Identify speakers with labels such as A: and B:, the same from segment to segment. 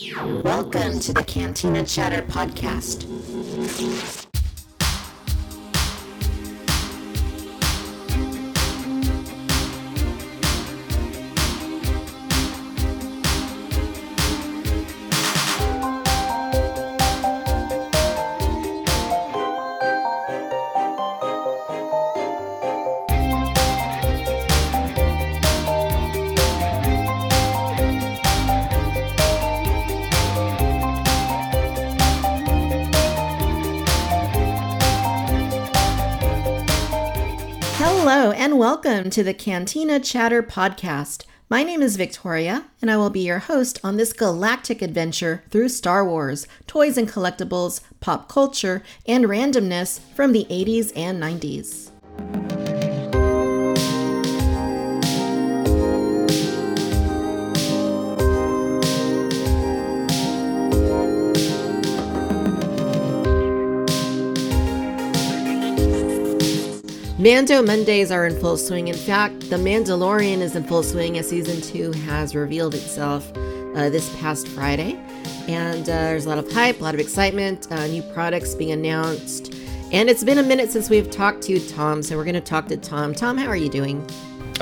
A: Welcome to the Cantina Chatter Podcast. To the Cantina Chatter Podcast. My name is Victoria, and I will be your host on this galactic adventure through Star Wars, toys and collectibles, pop culture, and randomness from the 80s and 90s. Mando Mondays are in full swing. In fact, The Mandalorian is in full swing as season two has revealed itself uh, this past Friday. And uh, there's a lot of hype, a lot of excitement, uh, new products being announced. And it's been a minute since we've talked to Tom, so we're going to talk to Tom. Tom, how are you doing?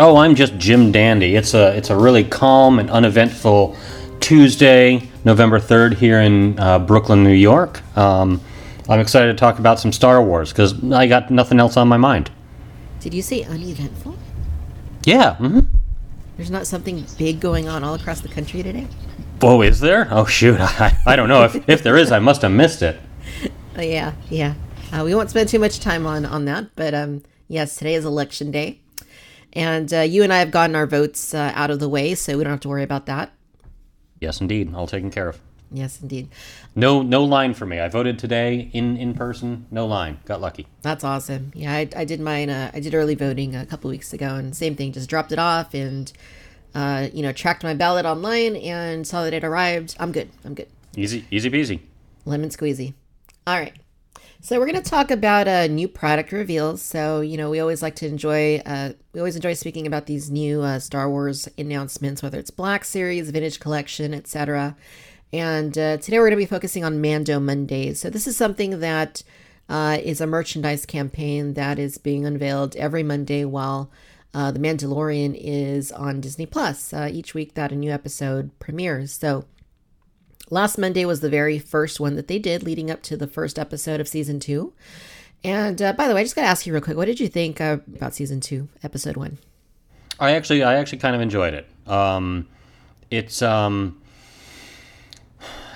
B: Oh, I'm just Jim Dandy. It's a it's a really calm and uneventful Tuesday, November third, here in uh, Brooklyn, New York. Um, I'm excited to talk about some Star Wars because I got nothing else on my mind.
A: Did you say uneventful?
B: Yeah. Mm-hmm.
A: There's not something big going on all across the country today?
B: Oh, is there? Oh, shoot. I, I don't know. if, if there is, I must have missed it.
A: Uh, yeah, yeah. Uh, we won't spend too much time on, on that, but um, yes, today is election day. And uh, you and I have gotten our votes uh, out of the way, so we don't have to worry about that.
B: Yes, indeed. All taken care of.
A: Yes, indeed.
B: No, no line for me. I voted today in in person. No line. Got lucky.
A: That's awesome. Yeah, I, I did mine. Uh, I did early voting a couple weeks ago, and same thing. Just dropped it off and uh, you know tracked my ballot online and saw that it arrived. I'm good. I'm good.
B: Easy, easy peasy.
A: Lemon squeezy. All right. So we're going to talk about uh, new product reveals. So you know we always like to enjoy. Uh, we always enjoy speaking about these new uh, Star Wars announcements, whether it's Black Series, Vintage Collection, etc. And uh, today we're going to be focusing on Mando Mondays. So this is something that uh, is a merchandise campaign that is being unveiled every Monday while uh, The Mandalorian is on Disney Plus. Uh, each week that a new episode premieres. So last Monday was the very first one that they did, leading up to the first episode of season two. And uh, by the way, I just got to ask you real quick, what did you think uh, about season two, episode one?
B: I actually, I actually kind of enjoyed it. Um, it's um,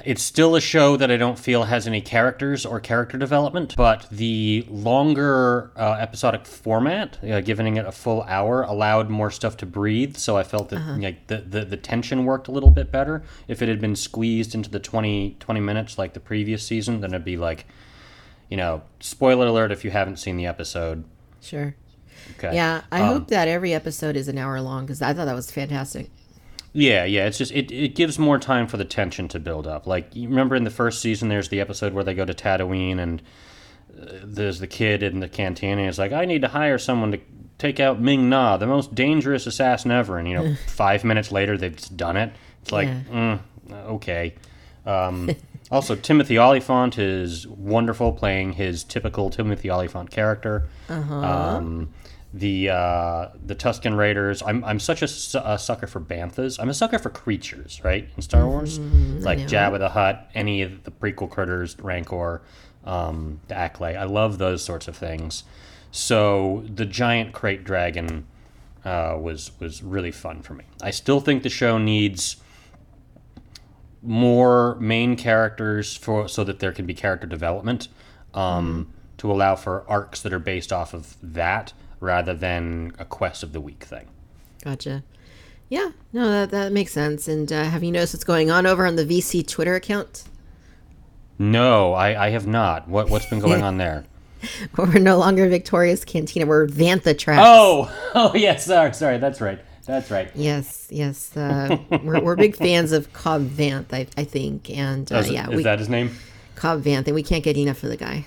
B: it's still a show that I don't feel has any characters or character development, but the longer uh, episodic format, uh, giving it a full hour, allowed more stuff to breathe. So I felt that uh-huh. like the, the, the tension worked a little bit better. If it had been squeezed into the 20, 20 minutes like the previous season, then it'd be like, you know, spoiler alert if you haven't seen the episode.
A: Sure. Okay. Yeah, I um, hope that every episode is an hour long because I thought that was fantastic.
B: Yeah, yeah. It's just it, it gives more time for the tension to build up. Like you remember in the first season, there's the episode where they go to Tatooine and uh, there's the kid in the canteen and he's like, I need to hire someone to take out Ming Na, the most dangerous assassin ever. And you know, five minutes later, they've just done it. It's like, yeah. mm, okay. Um, also, Timothy Olyphant is wonderful playing his typical Timothy Olyphant character. Uh-huh. Um, the uh, the Tusken Raiders. I'm I'm such a, su- a, sucker for banthas. I'm a sucker for creatures, right? In Star Wars, mm-hmm, like Jabba the Hutt, any of the prequel critters, Rancor, um, the Acklay. I love those sorts of things. So the giant krayt dragon uh, was was really fun for me. I still think the show needs more main characters for so that there can be character development um, mm. to allow for arcs that are based off of that rather than a quest of the week thing.
A: Gotcha. Yeah, no, that, that makes sense. And uh, have you noticed what's going on over on the VC Twitter account?
B: No, I, I have not. What what's been going on there?
A: we're no longer Victoria's Cantina. We're Vantha Tracks.
B: Oh, oh yes, sorry, sorry. That's right. That's right.
A: Yes, yes. Uh, we're, we're big fans of Cobb Vanth, I, I think, and uh,
B: is,
A: yeah,
B: is we, that his name?
A: Cobb Vanth, and we can't get enough of the guy.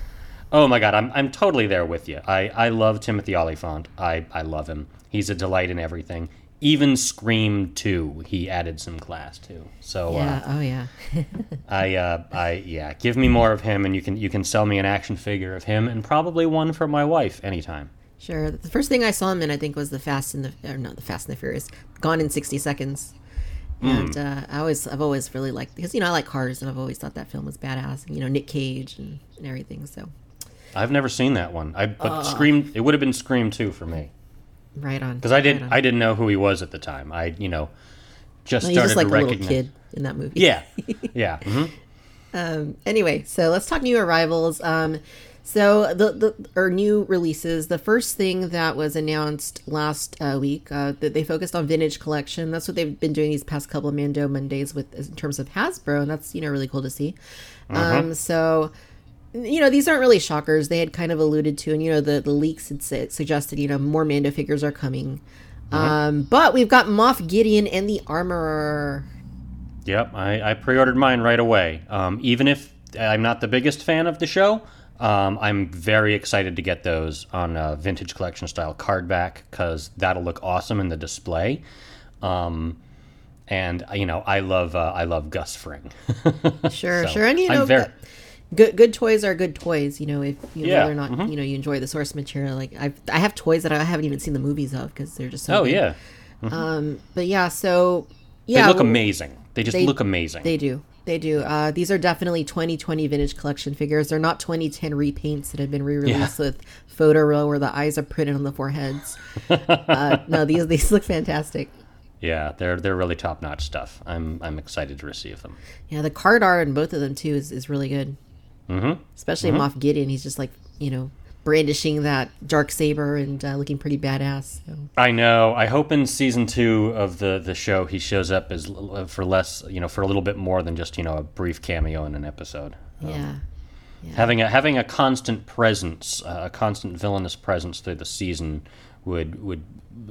B: Oh my god, I'm I'm totally there with you. I, I love Timothy Olyphant. I, I love him. He's a delight in everything. even Scream Two, he added some class to. So
A: Yeah.
B: uh,
A: oh yeah.
B: I, uh, I, yeah, give me more of him, and you can you can sell me an action figure of him, and probably one for my wife anytime.
A: Sure. The first thing I saw him in, I think, was the Fast and the or not the Fast and the Furious, Gone in sixty seconds.
B: Hmm.
A: And uh, I always, I've always really liked because you know I like cars, and I've always thought that film was badass. And, you know Nick Cage and, and everything. So
B: I've never seen that one. I but. Scream it would have been Scream Two for me
A: right on.
B: because I didn't I didn't know who he was at the time. I you know just
A: He's
B: started
A: just like a
B: to
A: little kid in that movie.
B: Yeah, yeah. mhm.
A: anyway, so let's talk new arrivals. Um, so the the or new releases. The first thing that was announced last uh, week uh, that they focused on vintage collection. That's what they've been doing these past couple of Mando Mondays with in terms of Hasbro, and that's you know really cool to see. Um, so you know these aren't really shockers. They had kind of alluded to, and you know the the leaks had sa- suggested you know more Mando figures are coming. Um, but we've got Moff Gideon and the Armorer.
B: Yep, I, I pre-ordered mine right away. Um, even if I'm not the biggest fan of the show, um, I'm very excited to get those on a vintage collection style card back because that'll look awesome in the display. Um, and you know, I love uh, I love Gus Fring.
A: Sure,
B: So,
A: sure, and you
B: I'm
A: know,
B: very-
A: uh, good good toys are good toys. You know, if you know
B: Yeah,
A: whether or not you know you enjoy the source material. Like I, I have toys that I haven't even seen the movies of because they're just so.
B: oh
A: good.
B: yeah,
A: Um, but yeah, so yeah, they
B: look
A: well,
B: amazing. They just
A: they-
B: look amazing.
A: They do. They do. Uh, these are definitely 2020 vintage collection figures. They're not 2010 repaints that have been re-released with Photo Real where the eyes are printed on the foreheads. uh, no, these these look fantastic.
B: yeah, they're they're really top notch stuff. I'm I'm excited to receive them.
A: Yeah, the card art in both of them too is, is really good.
B: Mm-hmm.
A: Especially Moff Gideon, he's just like you know brandishing that dark saber and uh, looking pretty badass. So.
B: I know. I hope in season two of the the show he shows up as for less, you know, for a little bit more than just you know a brief cameo in an episode.
A: Yeah,
B: Having a having a constant presence, uh, a constant villainous presence through the season would would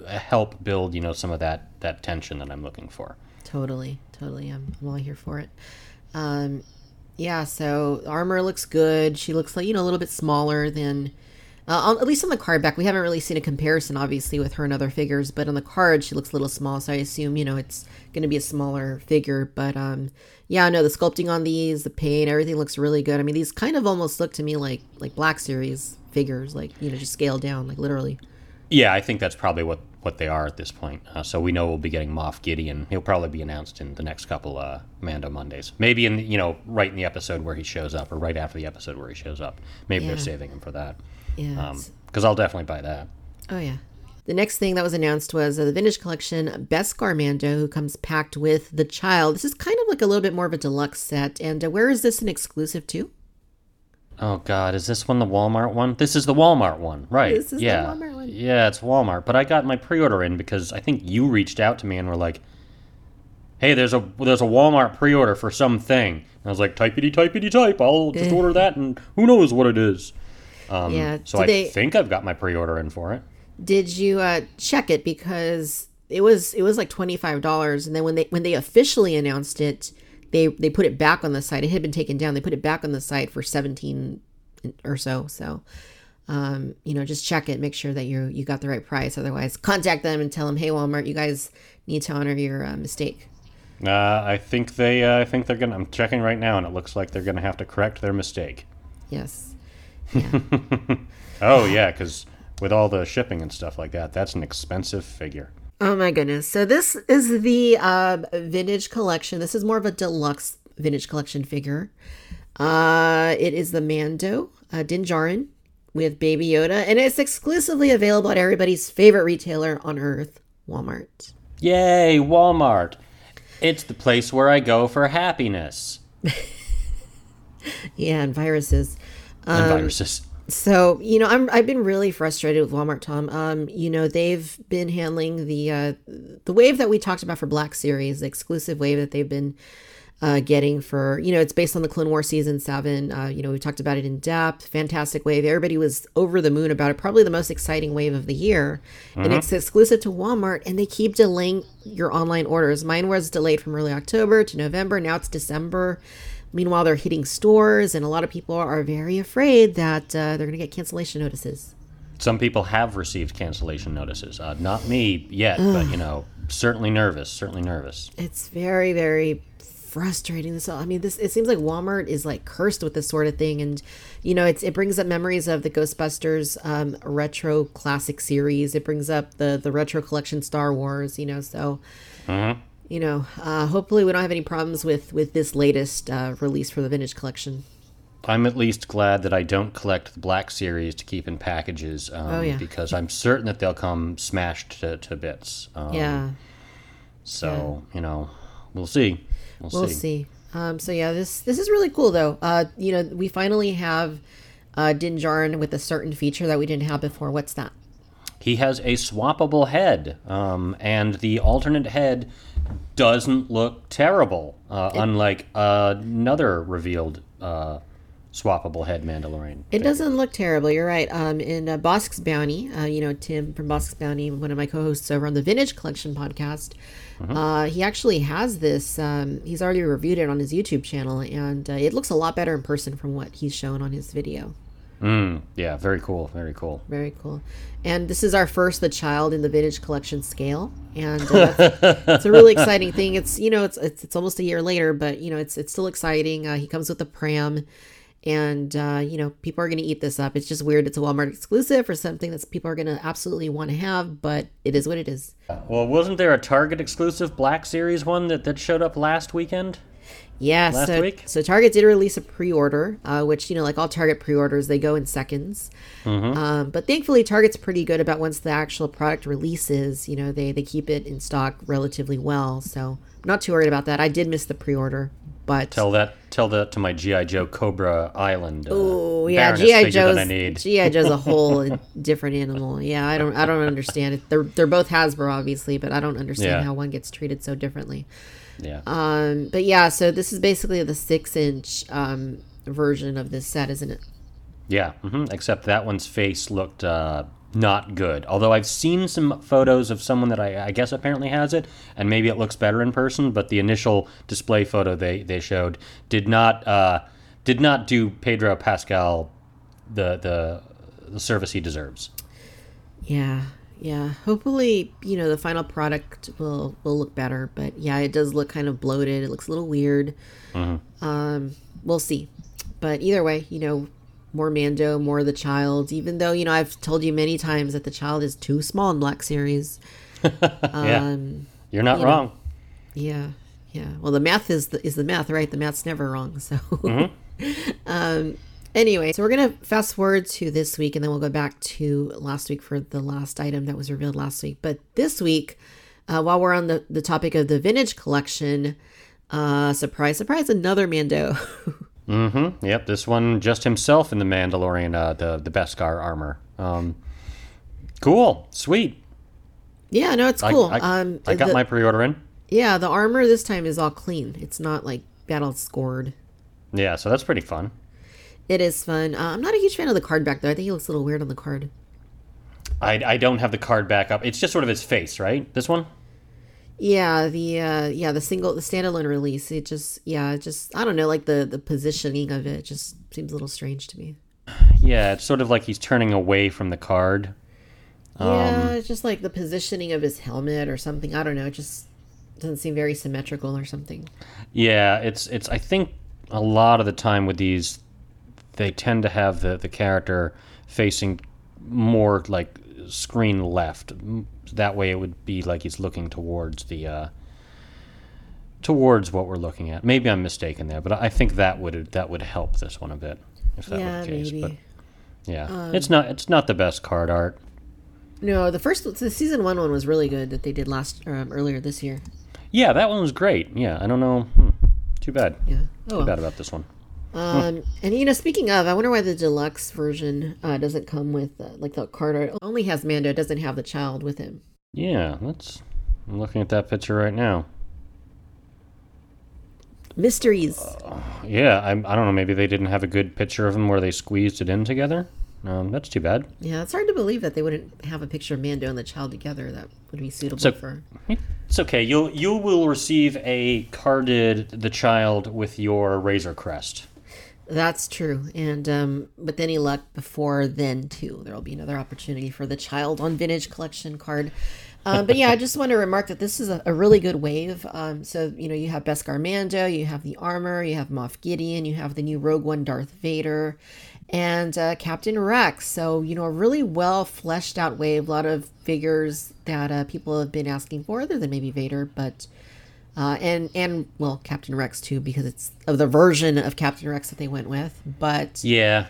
B: help build you know some of that that tension that I'm looking for.
A: totally, totally. I'm, I'm all here for it. Um, yeah, so armor looks good. She looks like you know a little bit smaller than. Uh, at least on the card back, we haven't really seen a comparison, obviously, with her and other figures. But on the card, she looks a little small, so I assume you know it's going to be a smaller figure. But um, yeah, no, the sculpting on these, the paint, everything looks really good. I mean, these kind of almost look to me like like Black Series figures, like you know, just scaled down, like literally.
B: Yeah, I think that's probably what what they are at this point. Uh, so we know we'll be getting Moff Gideon. He'll probably be announced in the next couple uh, Mando Mondays. Maybe in the, you know right in the episode where he shows up, or right after the episode where he shows up. Maybe
A: Yeah.
B: they're saving him for that.
A: Yeah.
B: Um because I'll definitely buy that.
A: Oh yeah. The next thing that was announced was uh, the vintage collection Beskar Mando, who comes packed with the child. This is kind of like a little bit more of a deluxe set. And uh, where is this an exclusive to?
B: Oh God, is this one the Walmart one? This is the Walmart one, right?
A: This is the
B: yeah,
A: Walmart one.
B: yeah, it's Walmart. But I got my pre-order in because I think you reached out to me and were like, "Hey, there's a there's a Walmart pre-order for something." And I was like, "Typey typey type. Itty type. I'll just order that, and who knows what it is." Um,
A: Yeah,
B: So I
A: they-
B: think I've got my pre-order in for it.
A: Did you uh, check it because it was it was like twenty five dollars, and then when they when they officially announced it, they they put it back on the site. It had been taken down. They put it back on the site for seventeen or so. So. Um, you know, just check it, make sure that you you got the right price. Otherwise, contact them and tell them, "Hey, Walmart, you guys need to honor your uh, mistake."
B: Uh, I think they. Uh, I think they're gonna. I'm checking right now, and it looks like they're gonna have to correct their mistake.
A: Yes.
B: Oh yeah, because with all the shipping and stuff like that, that's an expensive figure.
A: Oh my goodness. So this is the um, vintage collection. This is more of a deluxe vintage collection figure. Uh, it is the Mando uh, Din Djarin with Baby Yoda, and it's exclusively available at everybody's favorite retailer on Earth, Walmart.
B: Yay, Walmart! It's the place where I go for happiness
A: Yeah, and viruses.
B: and viruses.
A: So you know, I'm I've been really frustrated with Walmart, Tom. Um, you know, they've been handling the uh, the wave that we talked about for Black Series, the exclusive wave that they've been uh, getting for you know, it's based on the Clone War season seven. Uh, you know, we talked about it in depth. Fantastic wave. Everybody was over the moon about it. Probably the most exciting wave of the year, and it's exclusive to Walmart. And they keep delaying your online orders. Mine was delayed from early October to November. Now it's December. Meanwhile, they're hitting stores, and a lot of people are very afraid that uh, they're going to get cancellation notices.
B: some people have received cancellation notices. Uh, not me yet, but you know, certainly nervous. Certainly nervous.
A: It's very, very frustrating. This, I mean, this. It seems like Walmart is like cursed with this sort of thing, and you know, it's it brings up memories of the Ghostbusters um, retro classic series. It brings up the the retro collection Star Wars. You know, so. You know, uh, hopefully we don't have any problems with with this latest uh, release for the vintage collection.
B: I'm at least glad that I don't collect the Black Series to keep in packages. Um,
A: Oh, yeah.
B: Because I'm certain that they'll come smashed to, to bits. Um,
A: Yeah.
B: So you know, we'll see. We'll,
A: We'll
B: see.
A: see. Um, so yeah, this this is really cool though. Uh, you know, we finally have uh, Din Djarin with a certain feature that we didn't have before. What's that?
B: He has a swappable head, um, and the alternate head doesn't look terrible, uh, unlike another revealed uh, swappable head Mandalorian.
A: It doesn't look terrible. You're right. Um, in uh, Bossk's Bounty, uh, you know Tim from Bossk's Bounty, one of my co-hosts over on the Vintage Collection podcast. Uh, he actually has this. Um, he's already reviewed it on his YouTube channel, and uh, it looks a lot better in person from what he's shown on his video.
B: Mm, yeah, very cool. Very cool.
A: Very cool. And this is our first the child in the vintage collection scale, and uh, it's a really exciting thing. It's you know it's, it's it's almost a year later, but you know it's it's still exciting. Uh, he comes with a pram, and uh, you know people are going to eat this up. It's just weird. It's a Walmart exclusive or something that people are going to absolutely want to have, but it is what it is.
B: Well, wasn't there a Target exclusive Black Series one that, that showed up last weekend?
A: Yeah,
B: Last
A: so
B: week?
A: so Target did release a pre-order, uh, which you know, like all Target pre-orders, they go in seconds.
B: Mm-hmm.
A: Um, but thankfully, Target's pretty good about once the actual product releases. You know, they they keep it in stock relatively well. So I'm not too worried about that. I did miss the pre-order, but
B: Tell that tell that to my GI Joe Cobra Island. Uh,
A: oh yeah, GI Joe's. GI Joe's a whole different animal. Yeah, I don't I don't understand it. They're they're both Hasbro obviously, but I don't understand
B: Yeah.
A: how one gets treated so differently.
B: Yeah.
A: Um, but yeah, so this is basically the six inch um, version of this set, isn't it?
B: Yeah, hmm except that one's face looked uh, not good. Although I've seen some photos of someone that I, I guess apparently has it, and maybe it looks better in person. But the initial display photo they, they showed did not uh, did not do Pedro Pascal the the the service he deserves.
A: Yeah, yeah. Hopefully, you know, the final product will will look better. But yeah, it does look kind of bloated. It looks a little weird. Um, we'll see. But either way, you know, more Mando, more of the child. Even though you know, I've told you many times that the child is too small in Black Series.
B: yeah,
A: Um,
B: you're not
A: you know.
B: wrong.
A: Yeah, yeah. Well, the math is the, is the math, right? The math's never wrong. So, um, anyway, so we're gonna fast forward to this week, and then we'll go back to last week for the last item that was revealed last week. But this week, uh, while we're on the the topic of the vintage collection, uh, surprise, surprise, another Mando.
B: Mm-hmm. Yep, this one just himself in the Mandalorian, uh, the the Beskar armor. Um, cool, sweet.
A: yeah, no, it's
B: I-
A: cool.
B: I,
A: um,
B: I got
A: the-
B: my pre-order in.
A: yeah, the armor this time is all clean. It's not like battle scored.
B: Yeah, so that's pretty fun.
A: It is fun. Uh, I'm not a huge fan of the card back though. I think he looks a little weird on the card.
B: I, I don't have the card back up. It's just sort of his face, right? This one.
A: Yeah, the uh yeah, the single the standalone release, it just yeah, it just I don't know, like the the positioning of it just seems a little strange to me.
B: Yeah, it's sort of like he's turning away from the card.
A: yeah, it's just like the positioning of his helmet or something. I don't know, it just doesn't seem very symmetrical or something.
B: Yeah, it's it's. I think a lot of the time with these, they tend to have the the character facing more like screen left. That way, it would be like he's looking towards the. Uh, towards what we're looking at. Maybe I'm mistaken there, but I think that would that would help this one a bit if that
A: yeah,
B: were the case.
A: maybe. Um,
B: But yeah, it's not it's not the best card art.
A: No, the first the season 1 one was really good that they did last um, earlier this year.
B: Yeah, that one was great. Yeah, I don't know. Hmm. Too bad.
A: Yeah. Oh.
B: Too
A: well.
B: bad about this one.
A: Um, and you know, speaking of, I wonder why the deluxe version uh, doesn't come with uh, like the card art. Only has Mando, it doesn't have the child with him.
B: Yeah, that's. I'm looking at that picture right now.
A: Mysteries.
B: Yeah, I, I don't know. Maybe they didn't have a good picture of him where they squeezed it in together. Um, that's too bad.
A: Yeah, it's hard to believe that they wouldn't have a picture of Mando and the child together. That would be suitable
B: So-
A: for.
B: It's okay. You'll you will receive a carded the child with your Razor Crest.
A: That's true. And um, with any luck, before then too, there will be another opportunity for the child on vintage collection card. Um, but yeah, I just want to remark that this is a, a really good wave. Um, so you know, you have Beskar Mando, you have the armor, you have Moff Gideon, you have the new Rogue One Darth Vader, and uh, Captain Rex. So you know, a really well fleshed out wave. A lot of figures that uh, people have been asking for, other than maybe Vader, but uh, and and well, Captain Rex too, because it's of the version of Captain Rex that they went with. But
B: Yeah.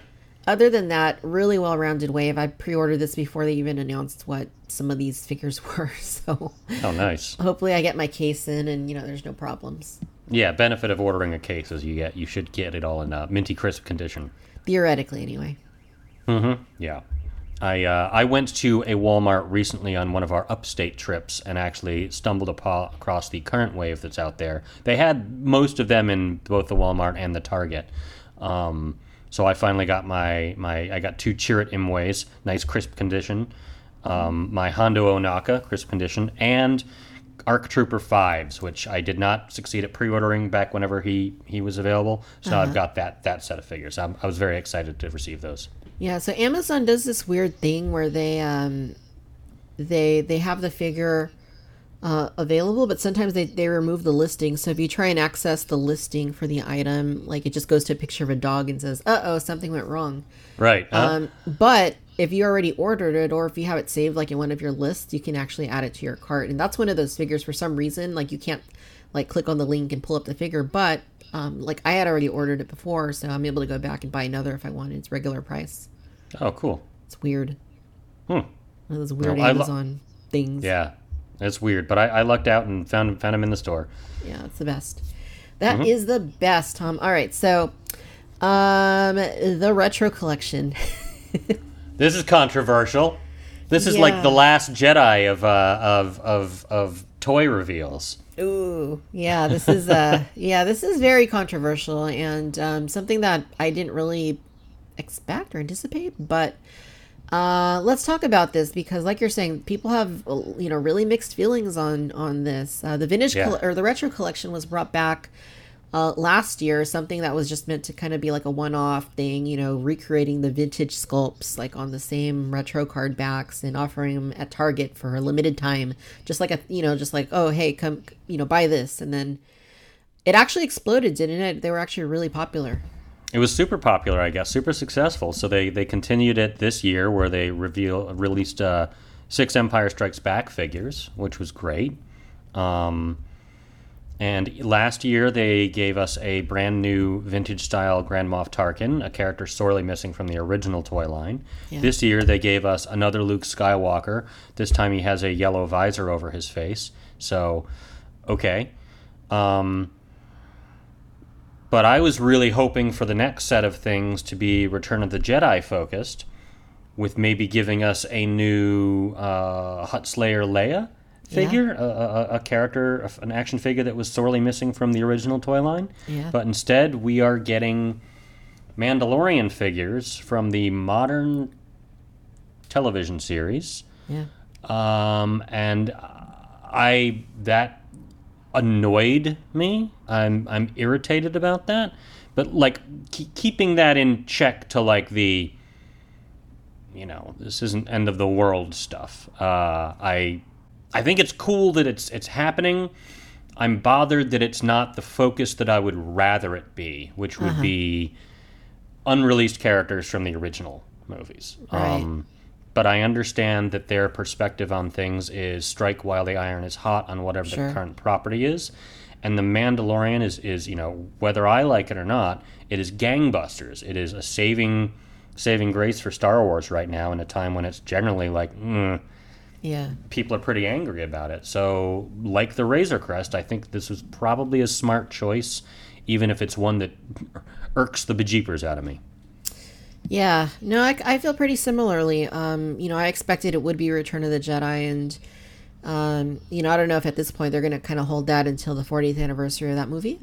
A: other than that, really well rounded wave. I pre ordered this before they even announced what some of these figures were. So
B: Oh, nice.
A: hopefully I get my case in and you know there's no problems.
B: Yeah, benefit of ordering a case is you get you should get it all in uh, minty crisp condition.
A: Theoretically anyway. Mm-hmm.
B: Yeah. I uh, I went to a Walmart recently on one of our upstate trips and actually stumbled across the current wave that's out there. They had most of them in both the Walmart and the Target. Um, so I finally got my, my I got two Chirrut Imwes, nice crisp condition. Um, my Hondo Ohnaka, crisp condition, and Arc Trooper fives, which I did not succeed at pre-ordering back whenever he, he was available. So now I've got that that set of figures. I'm, I was very excited to receive those.
A: Yeah, so Amazon does this weird thing where they um they they have the figure uh, available, but sometimes they, they remove the listing. So if you try and access the listing for the item, like it just goes to a picture of a dog and says, "Uh oh, something went wrong."
B: Right. huh?
A: Um, but if you already ordered it, or if you have it saved like in one of your lists, you can actually add it to your cart. And that's one of those figures. For some reason, like you can't like click on the link and pull up the figure, but um, like I had already ordered it before, so I'm able to go back and buy another if I wanted. It's regular price.
B: oh, cool.
A: It's weird.
B: Hmm.
A: One of those weird
B: Well, I lo-
A: Amazon things.
B: Yeah, it's weird, but I, I lucked out and found found him in the store.
A: Yeah, it's the best. That is the best, Tom. All right, so um the retro collection.
B: This is controversial. This is like the last Jedi of uh, of of of toy reveals.
A: Ooh, yeah, this is uh yeah, this is very controversial and um something that I didn't really expect or anticipate, but uh let's talk about this because like you're saying, people have you know really mixed feelings on on this. Uh the vintage
B: Yeah.
A: coll- or the retro collection was brought back uh, last year, something that was just meant to kind of be like a one-off thing, you know, recreating the vintage sculpts like on the same retro card backs and offering them at Target for a limited time, just like a, you know, just like oh hey come, you know, buy this, and then it actually exploded, didn't it? They were actually really popular.
B: It was super popular, I guess, super successful. So they they continued it this year, where they reveal released uh, six Empire Strikes Back figures, which was great. Um, and last year they gave us a brand new vintage style Grand Moff Tarkin, a character sorely missing from the original toy line.
A: Yeah.
B: This year they gave us another Luke Skywalker. This time he has a yellow visor over his face. So, okay. Um, but I was really hoping for the next set of things to be Return of the Jedi focused, with maybe giving us a new uh, Hutt Slayer Leia figure, a, a, a character, an action figure that was sorely missing from the original toy line.
A: Yeah.
B: But instead, we are getting Mandalorian figures from the modern television series.
A: Yeah.
B: Um, and I that annoyed me. I'm I'm irritated about that. But like ke- keeping that in check to like the you know this isn't end of the world stuff. Uh, I I think it's cool that it's it's happening. I'm bothered that it's not the focus that I would rather it be, which would be unreleased characters from the original movies.
A: Right.
B: Um, but I understand that their perspective on things is strike while the iron is hot on whatever
A: Sure.
B: the current property is. And the Mandalorian is, is, you know, whether I like it or not, it is gangbusters. It is a saving saving grace for Star Wars right now in a time when it's generally like, mm,
A: Yeah.
B: people are pretty angry about it. So, like the Razor Crest, I think this was probably a smart choice, even if it's one that irks the bejeepers out of me.
A: Yeah, no, I, I feel pretty similarly. Um, you know, I expected it would be Return of the Jedi, and um, you know, I don't know if at this point they're going to kind of hold that until the 40th anniversary of that movie.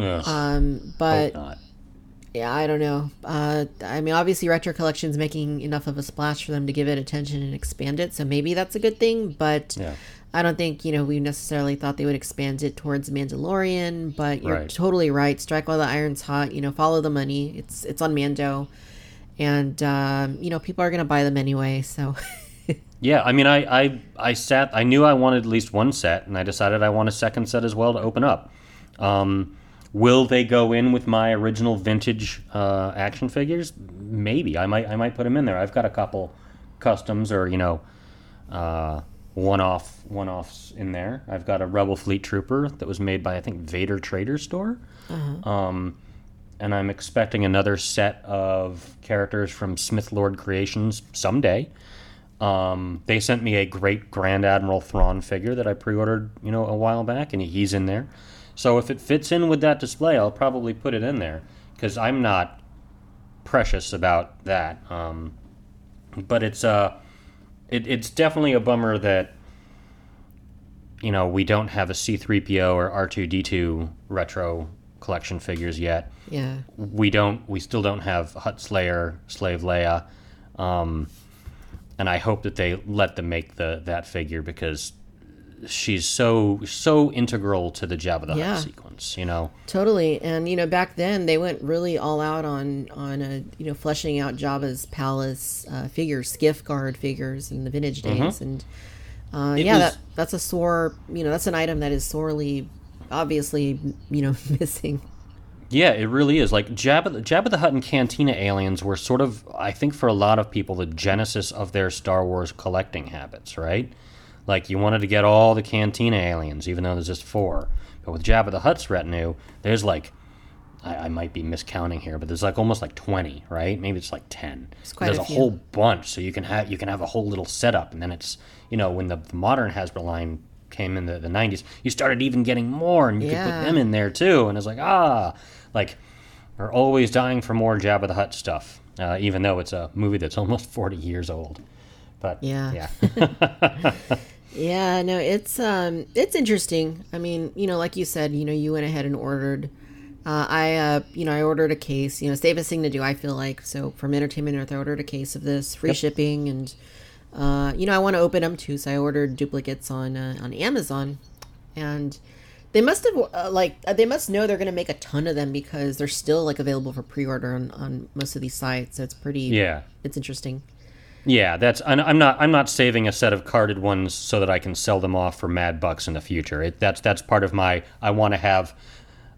B: Ugh,
A: Um, but. Yeah, I don't know. Uh, I mean, obviously, Retro Collection's making enough of a splash for them to give it attention and expand it, so maybe that's a good thing. But
B: Yeah.
A: I don't think you know we necessarily thought they would expand it towards Mandalorian, but you're
B: Right.
A: totally right. Strike while the iron's hot. You know, follow the money. It's it's on Mando, and um, you know people are gonna buy them anyway. So
B: Yeah, I mean, I, I, I sat. I knew I wanted at least one set, and I decided I want a second set as well to open up. Um, will they go in with my original vintage uh, action figures? Maybe I might. I might put them in there. I've got a couple customs or you know, uh, one-off one-offs in there. I've got a Rebel Fleet Trooper that was made by I think Vader Trader Store. Um, and I'm expecting another set of characters from Smith Lord Creations someday. Um, they sent me a great Grand Admiral Thrawn figure that I pre-ordered, you know, a while back, and he's in there. So if it fits in with that display, I'll probably put it in there because I'm not precious about that. Um, but it's uh, it, it's definitely a bummer that you know we don't have a C3PO or R2D2 retro collection figures yet
A: yeah,
B: we don't we still don't have Hutt Slayer, Slave Leia, um, and I hope that they let them make the that figure because she's so so integral to the Jabba the
A: Yeah.
B: Hutt sequence. You know,
A: totally. And you know back then they went really all out on on a you know fleshing out Jabba's palace uh, figures, skiff guard figures in the vintage days, and uh, yeah,
B: was-
A: that that's a sore you know that's an item that is sorely obviously you know missing.
B: yeah, it really is. Like Jabba, Jabba the Hutt and Cantina aliens were sort of, I think, for a lot of people, the genesis of their Star Wars collecting habits. Right, like you wanted to get all the Cantina aliens, even though there's just four. But with Jabba the Hutt's retinue, there's like I, I might be miscounting here, but there's like almost like 20, right? Maybe it's like 10.
A: quite
B: there's
A: a
B: a, whole bunch, so you can have you can have a whole little setup, and then it's you know when the, the modern Hasbro line came in the, the 90s, you started even getting more, and you could put them in there too, and it's like ah, like we're always dying for more Jabba the Hutt stuff, uh, even though it's a movie that's almost 40 years old. But
A: Yeah.
B: yeah,
A: Yeah, no, it's um, it's interesting. I mean, you know, like you said, you know, you went ahead and ordered. Uh, I, uh, you know, I ordered a case. You know, safest thing to do, I feel like. So from Entertainment Earth, I ordered a case of this, free shipping, and uh, you know, I want to open them too. So I ordered duplicates on uh, on Amazon, and they must have uh, like uh, they must know they're going to make a ton of them because they're still like available for pre-order on on most of these sites. So it's pretty.
B: yeah.
A: It's interesting.
B: Yeah, that's. I'm not. I'm not saving a set of carded ones so that I can sell them off for mad bucks in the future. It, that's that's part of my. I want to have.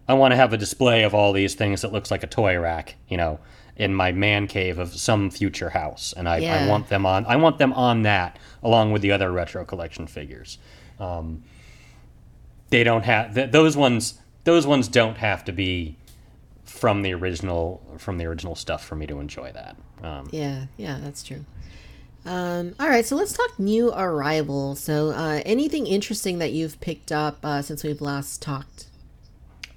B: I want to have a display of all these things that looks like a toy rack. You know, in my man cave of some future house, and I, I want them on. I want them on that along with the other retro collection figures. Um, they don't have th- those ones. Those ones don't have to be from the original from the original stuff for me to enjoy that. Um,
A: Yeah, yeah, that's true. Um, all right, so let's talk new arrival. So, uh, anything interesting that you've picked up uh, since we've last talked?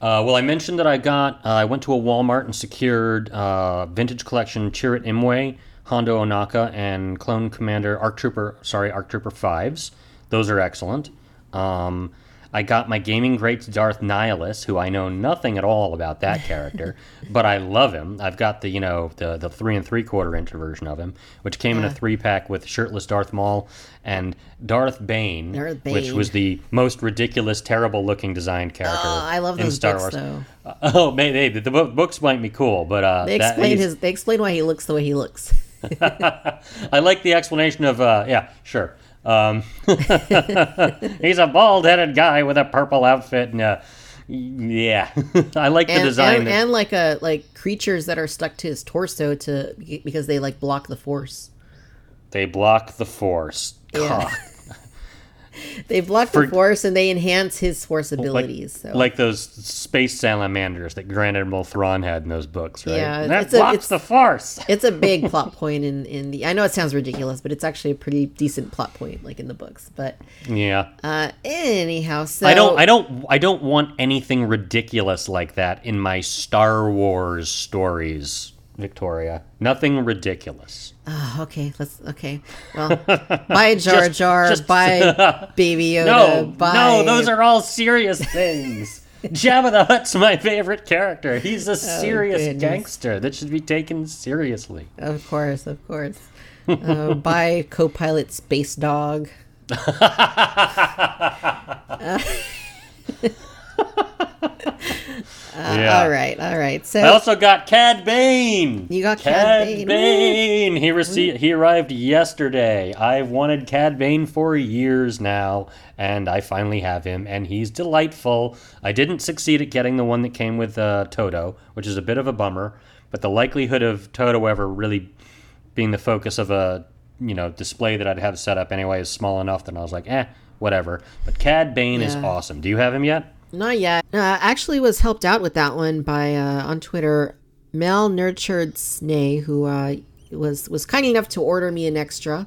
B: Uh, well, I mentioned that I got. Uh, I went to a Walmart and secured uh, vintage collection Chirrut Imwe, Hondo Ohnaka, and Clone Commander Arc Trooper. Sorry, Arc Trooper fives. Those are excellent. Um, I got my gaming greats Darth Nihilus, who I know nothing at all about that character, but I love him. I've got the you know the the three and three quarter inch version of him, which came in a three pack with shirtless Darth Maul and Darth Bane,
A: Darth
B: which was the most ridiculous, terrible looking designed character.
A: Oh, I love
B: in
A: those
B: Star
A: books,
B: Wars.
A: though.
B: Oh, maybe the book, books might be cool, but uh,
A: They explain his. They explain why he looks the way he looks.
B: I like the explanation of uh, yeah, sure. Um, he's a bald-headed guy with a purple outfit, and uh, yeah, I like the
A: and,
B: design.
A: and, and like a like creatures that are stuck to his torso to because they like block the force.
B: they block the force.
A: Yeah. They block
B: For-
A: the force and they enhance his force abilities. so
B: Like those space salamanders that Grand Admiral Thrawn had in those books, right?
A: Yeah,
B: that
A: it's a-
B: blocks
A: it's-
B: the force.
A: it's a big plot point in in the. I know it sounds ridiculous, but it's actually a pretty decent plot point, like in the books. But
B: Yeah.
A: uh, anyhow, so
B: I don't I don't I don't want anything ridiculous like that in my Star Wars stories, Victoria. Nothing ridiculous.
A: Oh, okay, let's okay. Well, buy Jar
B: Just-
A: Jar,
B: just-
A: buy Baby Yoda,
B: No,
A: buy
B: no, those are all serious things. Jabba the Hutt's my favorite character. He's a serious
A: Oh,
B: gangster that should be taken seriously.
A: of course, of course. Uh, buy co-pilot Space Dog.
B: Yeah.
A: All right, all right. So
B: I also got Cad Bane.
A: You got Cad
B: Cad
A: Bane.
B: Bane. He received. He arrived yesterday. I've wanted Cad Bane for years now, and I finally have him, and he's delightful. I didn't succeed at getting the one that came with uh, Toto, which is a bit of a bummer. But the likelihood of Toto ever really being the focus of a you know display that I'd have set up anyway is small enough that I was like, eh, whatever. But Cad Bane is awesome. Do you have him yet?
A: Not yet. Uh, actually, was helped out with that one by uh, on Twitter, Mel malnurtured Snay, who uh, was was kind enough to order me an extra.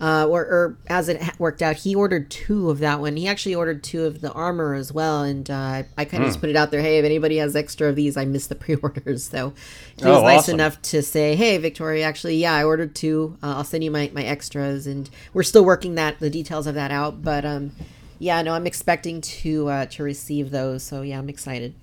A: Uh, or, or as it worked out, he ordered two of that one. He actually ordered two of the armor as well, and uh, I kind of just put it out there. Hey, if anybody has extra of these, I missed the pre-orders, so he was
B: Oh,
A: nice
B: awesome.
A: enough to say, "Hey, Victoria, actually, yeah, I ordered two. Uh, I'll send you my, my extras." And we're still working that the details of that out, but um, yeah, no, I'm expecting to uh, to receive those. So yeah, I'm excited.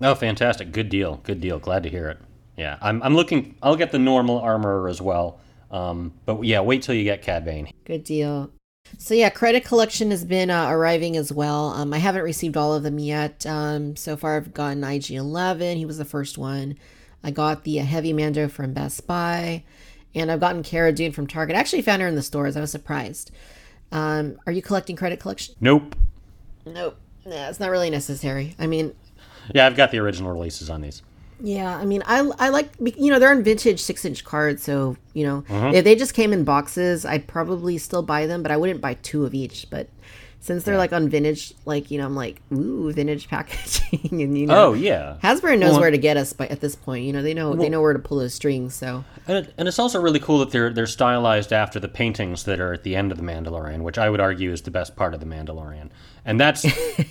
B: Oh, fantastic! Good deal. Good deal. Glad to hear it. Yeah, I'm. I'm looking. I'll get the normal armor as well. Um, but yeah, wait till you get Cad Bane.
A: Good deal. So yeah, credit collection has been uh, arriving as well. Um, I haven't received all of them yet. Um, so far, I've gotten IG11. He was the first one. I got the uh, Heavy Mando from Best Buy, and I've gotten Cara Dune from Target. I actually found her in the stores. I was surprised. Um, are you collecting credit collection?
B: Nope.
A: Nope. Yeah, it's not really necessary. I mean,
B: Yeah, I've got the original releases on these.
A: Yeah, I mean, I I like you know they're in vintage six inch cards, so you know
B: Mm-hmm.
A: if they just came in boxes, I'd probably still buy them, but I wouldn't buy two of each. But since they're like on vintage, like you know, I'm like ooh vintage packaging, and you know,
B: Oh yeah.
A: Hasbro knows
B: Well-
A: where to get us by at this point. You know, they know they know where to pull those strings. So
B: And, it, and it's also really cool that they're they're stylized after the paintings that are at the end of the Mandalorian, which I would argue is the best part of the Mandalorian. And that's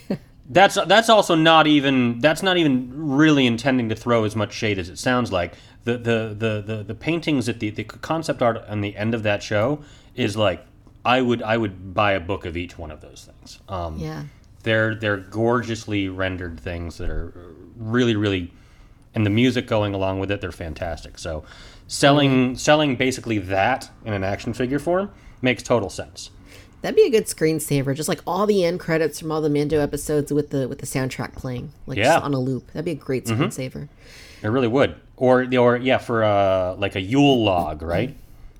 B: that's that's also not even that's not even really intending to throw as much shade as it sounds like. The the the the, the paintings at the the concept art on the end of that show is like I would I would buy a book of each one of those things. Um,
A: yeah,
B: they're they're gorgeously rendered things that are really really and the music going along with it they're fantastic so selling selling basically that in an action figure form makes total sense
A: that'd be a good screensaver. Just like all the end credits from all the Mando episodes with the with the soundtrack playing, like
B: Yeah.
A: just on a loop. That'd be a great screensaver.
B: it really would or or yeah for uh like a yule log right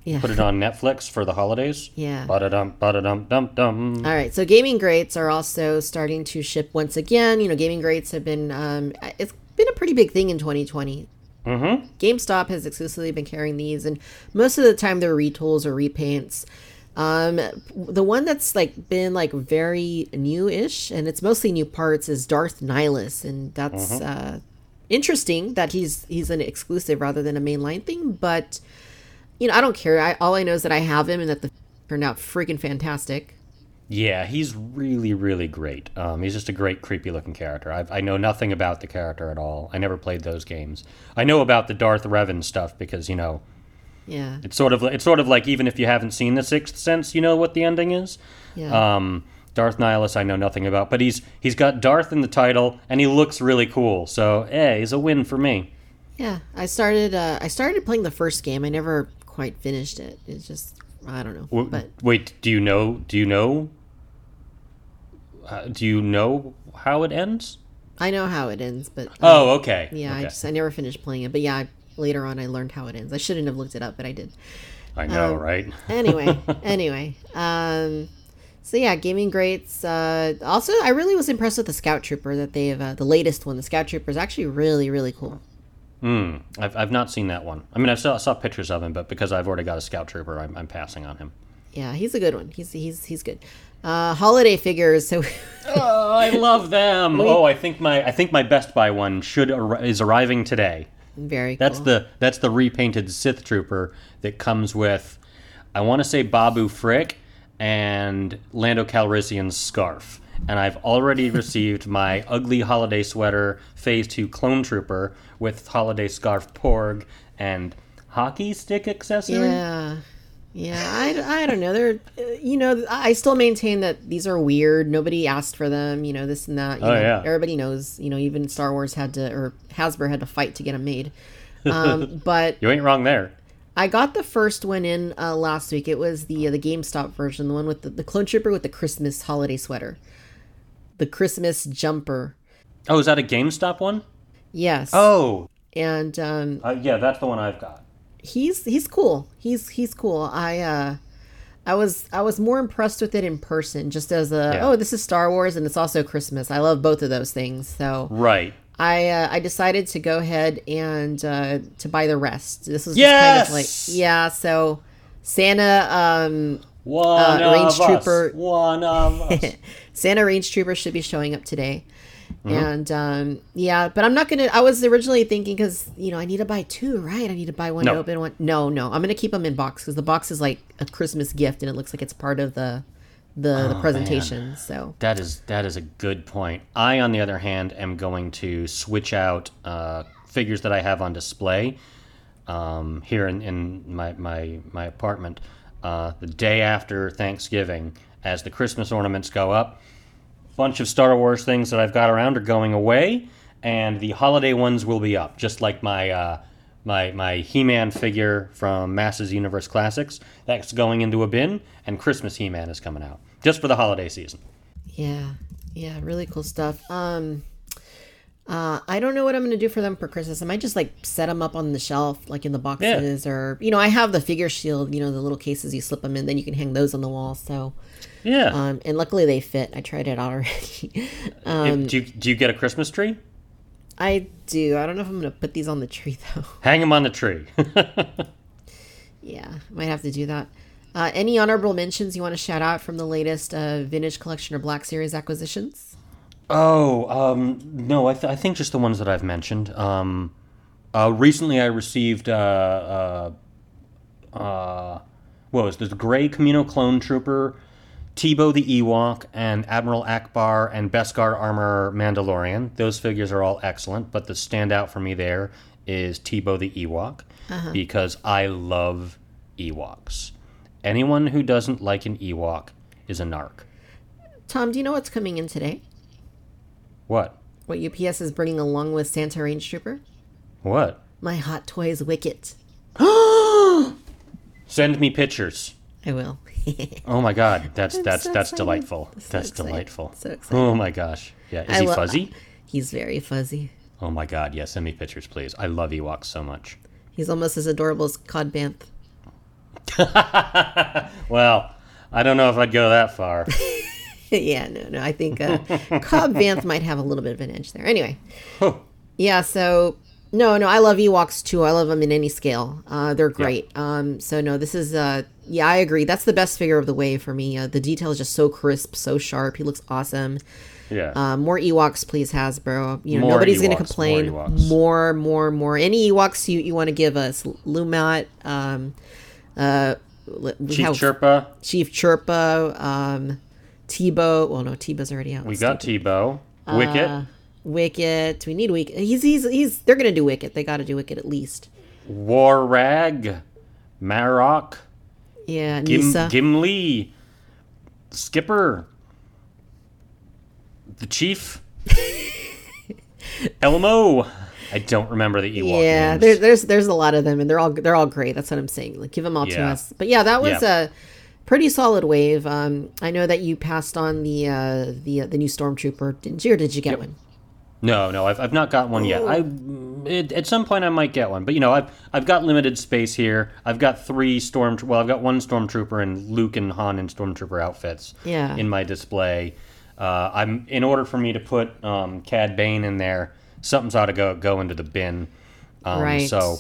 A: Yeah.
B: put it on netflix for the holidays
A: Yeah.
B: ba-da-dum ba-da-dum dum dum
A: All right, so gaming greats are also starting to ship once again. You know, gaming greats have been um, it's been a pretty big thing in 2020.
B: mm-hmm
A: GameStop has exclusively been carrying these, and most of the time they're retools or repaints. Um, the one that's like been like very new-ish, and it's mostly new parts, is Darth Nihilus, and that's uh, interesting that he's he's an exclusive rather than a mainline thing. But you know, I don't care. I, all I know is that I have him, and that the turned out freaking fantastic.
B: Yeah, he's really, really great. Um, he's just a great, creepy looking character. I've, I know nothing about the character at all. I never played those games. I know about the Darth Revan stuff because you know
A: Yeah,
B: it's sort of it's sort of like even if you haven't seen the Sixth Sense, you know what the ending is.
A: yeah.
B: Um, Darth Nihilus, I know nothing about, but he's he's got Darth in the title and he looks really cool. So, eh, he's a win for me.
A: Yeah, I started. Uh, I started playing the first game. I never quite finished it. It's just I don't know.
B: W-
A: But
B: Wait, do you know? Do you know? Uh, do you know how it ends?
A: I know how it ends. But uh,
B: Oh, okay.
A: yeah, I just I never finished playing it. But yeah, I, later on I learned how it ends. I shouldn't have looked it up, but I did.
B: I know,
A: um,
B: right?
A: Anyway, anyway. Um, so yeah, gaming greats. Uh, also, I really was impressed with the Scout Trooper that they've uh, the latest one. The Scout Trooper is actually really really cool.
B: Hmm. I've, I've not seen that one. I mean, I saw, saw pictures of him, but because I've already got a Scout Trooper, I'm, I'm passing on him.
A: Yeah, he's a good one. He's he's he's good. Uh, holiday figures. So
B: Oh, I love them. oh, I think my I think my Best Buy one should ar- is arriving today.
A: very.
B: That's
A: cool.
B: the that's the repainted Sith Trooper that comes with, I want to say Babu Frick and Lando Calrissian's scarf. And I've already received my ugly holiday sweater Phase Two Clone Trooper with holiday scarf Porg and hockey stick accessory.
A: Yeah. Yeah, I, I don't know. They're, you know, I still maintain that these are weird. Nobody asked for them, you know, this and that. You
B: Oh,
A: know,
B: yeah.
A: Everybody knows, you know, even Star Wars had to, or Hasbro had to fight to get them made. Um, but
B: You ain't wrong there.
A: I got the first one in uh, last week. It was the uh, the GameStop version, the one with the, the clone trooper with the Christmas holiday sweater, the Christmas jumper.
B: Oh, is that a GameStop one?
A: Yes.
B: Oh,
A: and um,
B: uh, yeah, that's the one I've got.
A: he's he's cool. He's he's cool. I uh I was I was more impressed with it in person just as a
B: Yeah.
A: oh this is Star Wars and it's also Christmas. I love both of those things. So
B: Right.
A: I uh, I decided to go ahead and uh to buy the rest. This was just
B: Yes!
A: kind of like yeah, so Santa um
B: One
A: Uh,
B: of
A: range
B: us.
A: trooper-
B: One of us.
A: Santa Range Trooper should be showing up today.
B: Mm-hmm.
A: And um, yeah, but I'm not gonna. I was originally thinking because you know I need to buy two, right? I need to buy one
B: No.
A: open one. No, no, I'm gonna keep them in box because the box is like a Christmas gift and it looks like it's part of the the,
B: Oh,
A: the presentation. So
B: That is that is a good point. I, on the other hand, am going to switch out uh, figures that I have on display um, here in, in my, my my apartment uh, the day after Thanksgiving, as the Christmas ornaments go up. A Bunch of Star Wars things that I've got around are going away, and the holiday ones will be up, just like my. Uh, my, my He-Man figure from Masters Universe Classics that's going into a bin, and Christmas He-Man is coming out just for the holiday season.
A: yeah, yeah, really cool stuff. Um, uh, I don't know what I'm gonna do for them for Christmas. I might just like set them up on the shelf, like in the boxes, or you know, I have the figure shield. You know, the little cases you slip them in, then you can hang those on the wall. So.
B: Yeah.
A: Um, and luckily they fit. I tried it out already. um,
B: do, you, do you get a Christmas tree?
A: I do. I don't know if I'm gonna put these on the tree though.
B: Hang them on the tree.
A: yeah, might have to do that. Uh, any honorable mentions you want to shout out from the latest uh, vintage collection or Black Series acquisitions?
B: Oh, um, no, I, th- I think just the ones that I've mentioned. Um, uh, recently, I received uh, uh, uh, what was this? Gray Kamino Clone Trooper, Teebo the Ewok, and Admiral Ackbar and Beskar Armor Mandalorian. Those figures are all excellent, but the standout for me there is Teebo the Ewok because I love Ewoks. Anyone who doesn't like an Ewok is a narc.
A: Tom, do you know what's coming in today?
B: What?
A: What UPS is bringing along with Santa Range Trooper?
B: What?
A: My Hot Toys Wicket.
B: Send me pictures.
A: I will.
B: Oh my god, that's that's
A: so
B: that's
A: excited.
B: delightful.
A: So
B: that's
A: excited.
B: delightful.
A: So excited.
B: Oh my gosh. Yeah, is
A: I
B: he
A: lo-
B: fuzzy?
A: He's very fuzzy.
B: Oh my god, yeah, send me pictures, please. I love Ewoks so much.
A: He's almost as adorable as Cobb Vanth.
B: Well, I don't know if I'd go that far.
A: yeah, no, no. I think uh, Cobb Vanth might have a little bit of an edge there. Anyway,
B: Oh,
A: yeah. So no, no. I love Ewoks too. I love them in any scale. Uh, they're great. Um, so no, this is uh, yeah, I agree. That's the best figure of the wave for me. Uh, the detail is just so crisp, so sharp. He looks awesome.
B: yeah.
A: Uh, more Ewoks, please, Hasbro. You know,
B: More
A: nobody's going to complain.
B: more.
A: More, more, more. Any Ewoks you, you want to give us? Lumat, um, uh,
B: Chief
A: have
B: Chirpa,
A: Chief Chirpa, um, Teebo. Well, no, Teebo's already out.
B: we got Teebo, Wicket,
A: Uh, Wicket. We need Wicket. He's he's he's. They're gonna do Wicket. They got to do Wicket at least.
B: War Rag, Marok,
A: Yeah,
B: Gim-
A: Kneesaa.
B: Gimli, Skipper, the Chief, Elmo. I don't remember the Ewok
A: yeah,
B: names.
A: there, there's there's a lot of them, and they're all they're all great. That's what I'm saying. Like, give them all to us. But yeah, that was
B: Yeah.
A: a pretty solid wave. Um, I know that you passed on the uh, the uh, the new stormtrooper, didn't you? Or did you get one?
B: No, no, I've, I've not got one yet. I it, at some point I might get one, but you know I've I've got limited space here. I've got three storm. Well, I've got one stormtrooper and Luke and Han in stormtrooper outfits.
A: Yeah.
B: In my display, uh, I'm in order for me to put um, Cad Bane in there. Something's ought to go go into the bin. Um,
A: Right.
B: So,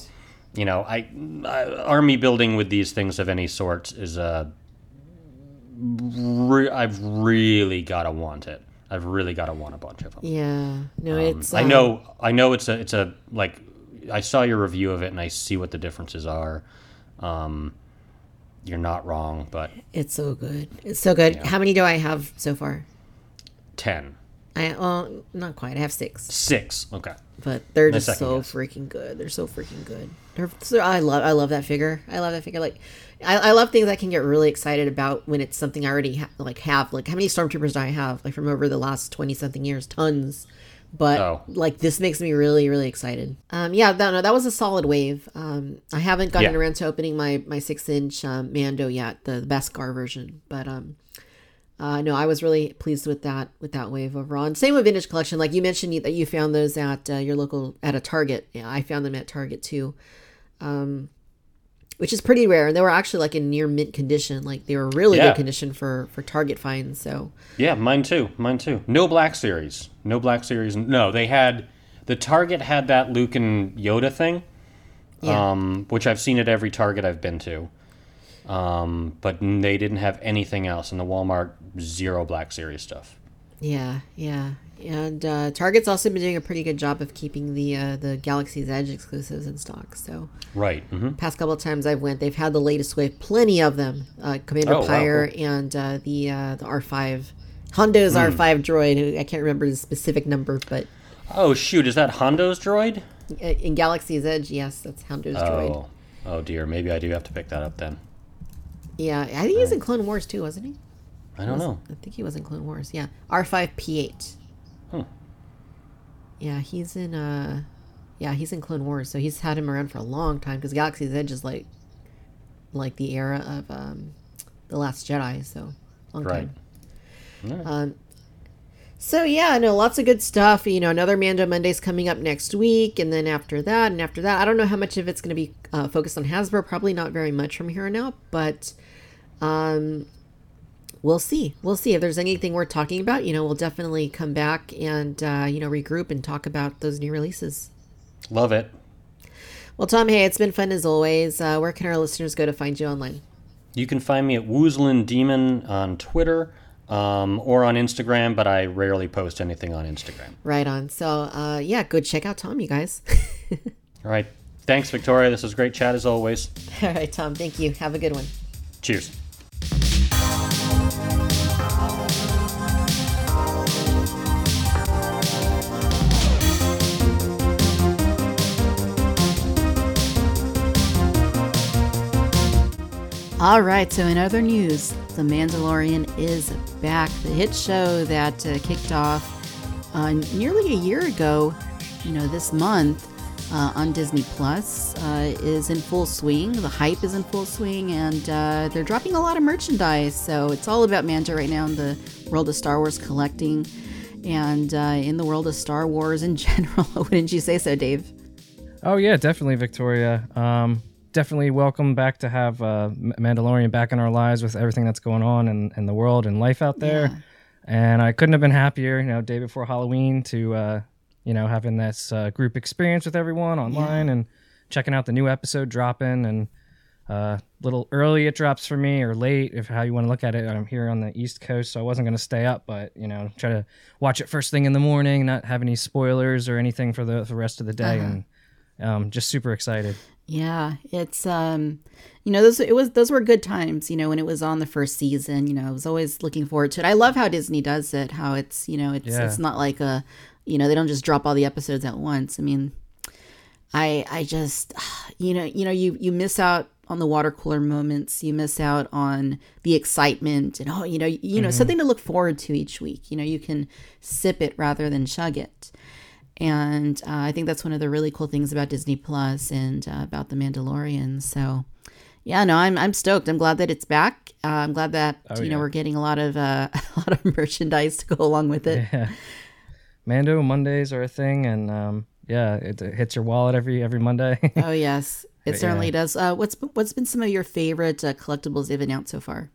B: you know, I, I army building with these things of any sort is a. Re- I've really gotta want it. I've really gotta want a bunch of them.
A: Yeah, no, it's.
B: I
A: um,
B: know, I know it's a, it's a like, I saw your review of it and I see what the differences are. Um, you're not wrong, but
A: It's so good. It's so good. How many do I have so far?
B: ten,
A: I well, not quite. I have six,
B: six, okay.
A: but they're just so
B: guess.
A: freaking good. They're so freaking good. They're, I love. I love that figure. I love that figure. Like, I, I love things I can get really excited about when it's something I already ha- like have. Like, how many stormtroopers do I have? Like from over the last twenty something years, tons.
C: but
B: Oh.
C: like this makes me really really excited. Um, yeah, that, no, that was a solid wave. Um, I haven't gotten
B: Yeah.
C: around to opening my my six inch um, Mando yet, the, the Beskar version, but um, uh, no, I was really pleased with that with that wave overall. And same with Vintage Collection, like you mentioned you- that you found those at uh, your local at a Target. Yeah, I found them at Target too. Um, which is pretty rare. And they were actually like in near mint condition. Like they were really
B: Yeah.
C: good condition for for Target finds. So
B: Yeah, mine too. Mine too. No Black Series. No Black Series. No, they had the Target had that Luke and Yoda thing,
C: Yeah.
B: um, which I've seen at every Target I've been to. Um, but they didn't have anything else, and the Walmart zero Black Series stuff.
C: yeah, yeah. And uh, Target's also been doing a pretty good job of keeping the uh, the Galaxy's Edge exclusives in stock. So
B: Right. hmm
C: past couple of times I've went, they've had the latest wave, plenty of them. Uh, Commander
B: Oh, wow,
C: Pyre and uh, the uh, the R five, Hondo's
B: Hmm.
C: R five droid. I can't remember the specific number, but
B: Oh shoot, is that Hondo's droid?
C: uh, in Galaxy's Edge, yes, that's Hondo's droid.
B: Oh, oh dear. Maybe I do have to pick that up then.
C: Yeah, I think he's in Clone Wars too, wasn't he?
B: I don't know.
C: I think he was in Clone Wars. Yeah, R five P eight.
B: Hmm.
C: Yeah, he's in. uh Yeah, he's in Clone Wars, so he's had him around for a long time because Galaxy's Edge is like, like the era of um, the Last Jedi. So long
B: Right.
C: time. Um, so yeah, no, lots of good stuff. You know, another Mando Monday's coming up next week, and then after that, and after that, I don't know how much of it's going to be uh, focused on Hasbro. Probably not very much from here on out, but um, we'll see. We'll see if there's anything worth talking about. You know, we'll definitely come back and uh, you know regroup and talk about those new releases.
B: Love it.
C: Well, Tom, hey, it's been fun as always. Uh, where can our listeners go to find you online?
B: You can find me at Woozlin Demon on Twitter um, or on Instagram, but I rarely post anything on Instagram.
C: Right on. So, uh, yeah, go check out Tom, you guys.
B: All right. Thanks, Victoria. This was great chat as always.
C: All right, Tom. Thank you. Have a good one.
B: Cheers.
A: All right, so in other news, The Mandalorian is back. The hit show that uh, kicked off uh, nearly a year ago, you know, this month uh, on Disney Plus uh, is in full swing. The hype is in full swing, and uh, they're dropping a lot of merchandise. So it's all about Mando right now in the world of Star Wars collecting and uh, in the world of Star Wars in general. Wouldn't you say so, Dave?
D: Oh yeah, definitely, Victoria. Um, definitely welcome back to have uh, Mandalorian back in our lives with everything that's going on in, in the world and life out there. And I couldn't have been happier, you know, day before Halloween to, uh, you know, having this uh, group experience with everyone online and checking out the new episode dropping and uh, little early it drops for me or late if how you want to look at it. I'm here on the East Coast, so I wasn't going to stay up, but you know, try to watch it first thing in the morning, not have any spoilers or anything for the, the rest of the day, and um, just super excited.
A: Yeah, it's um, you know, those it was those were good times. You know, when it was on the first season, you know, I was always looking forward to it. I love how Disney does it. How it's you know, it's
D: Yeah.
A: it's not like a, you know, they don't just drop all the episodes at once. I mean, I I just, you know, you know, you you miss out on the water cooler moments. You miss out on the excitement and oh, you know, you know, something to look forward to each week. You know, you can sip it rather than chug it. And uh, I think that's one of the really cool things about Disney Plus and uh, about The Mandalorian. So, yeah, no, I'm I'm stoked. I'm glad that it's back. Uh, I'm glad that
D: Oh,
A: you know we're getting a lot of uh, a lot of merchandise to go along with it.
D: Yeah. Mando Mondays are a thing, and um, yeah, it, it hits your wallet every every Monday.
A: oh yes, it
D: But,
A: certainly
D: yeah.
A: does. Uh, what's what's been some of your favorite uh, collectibles they've announced so far?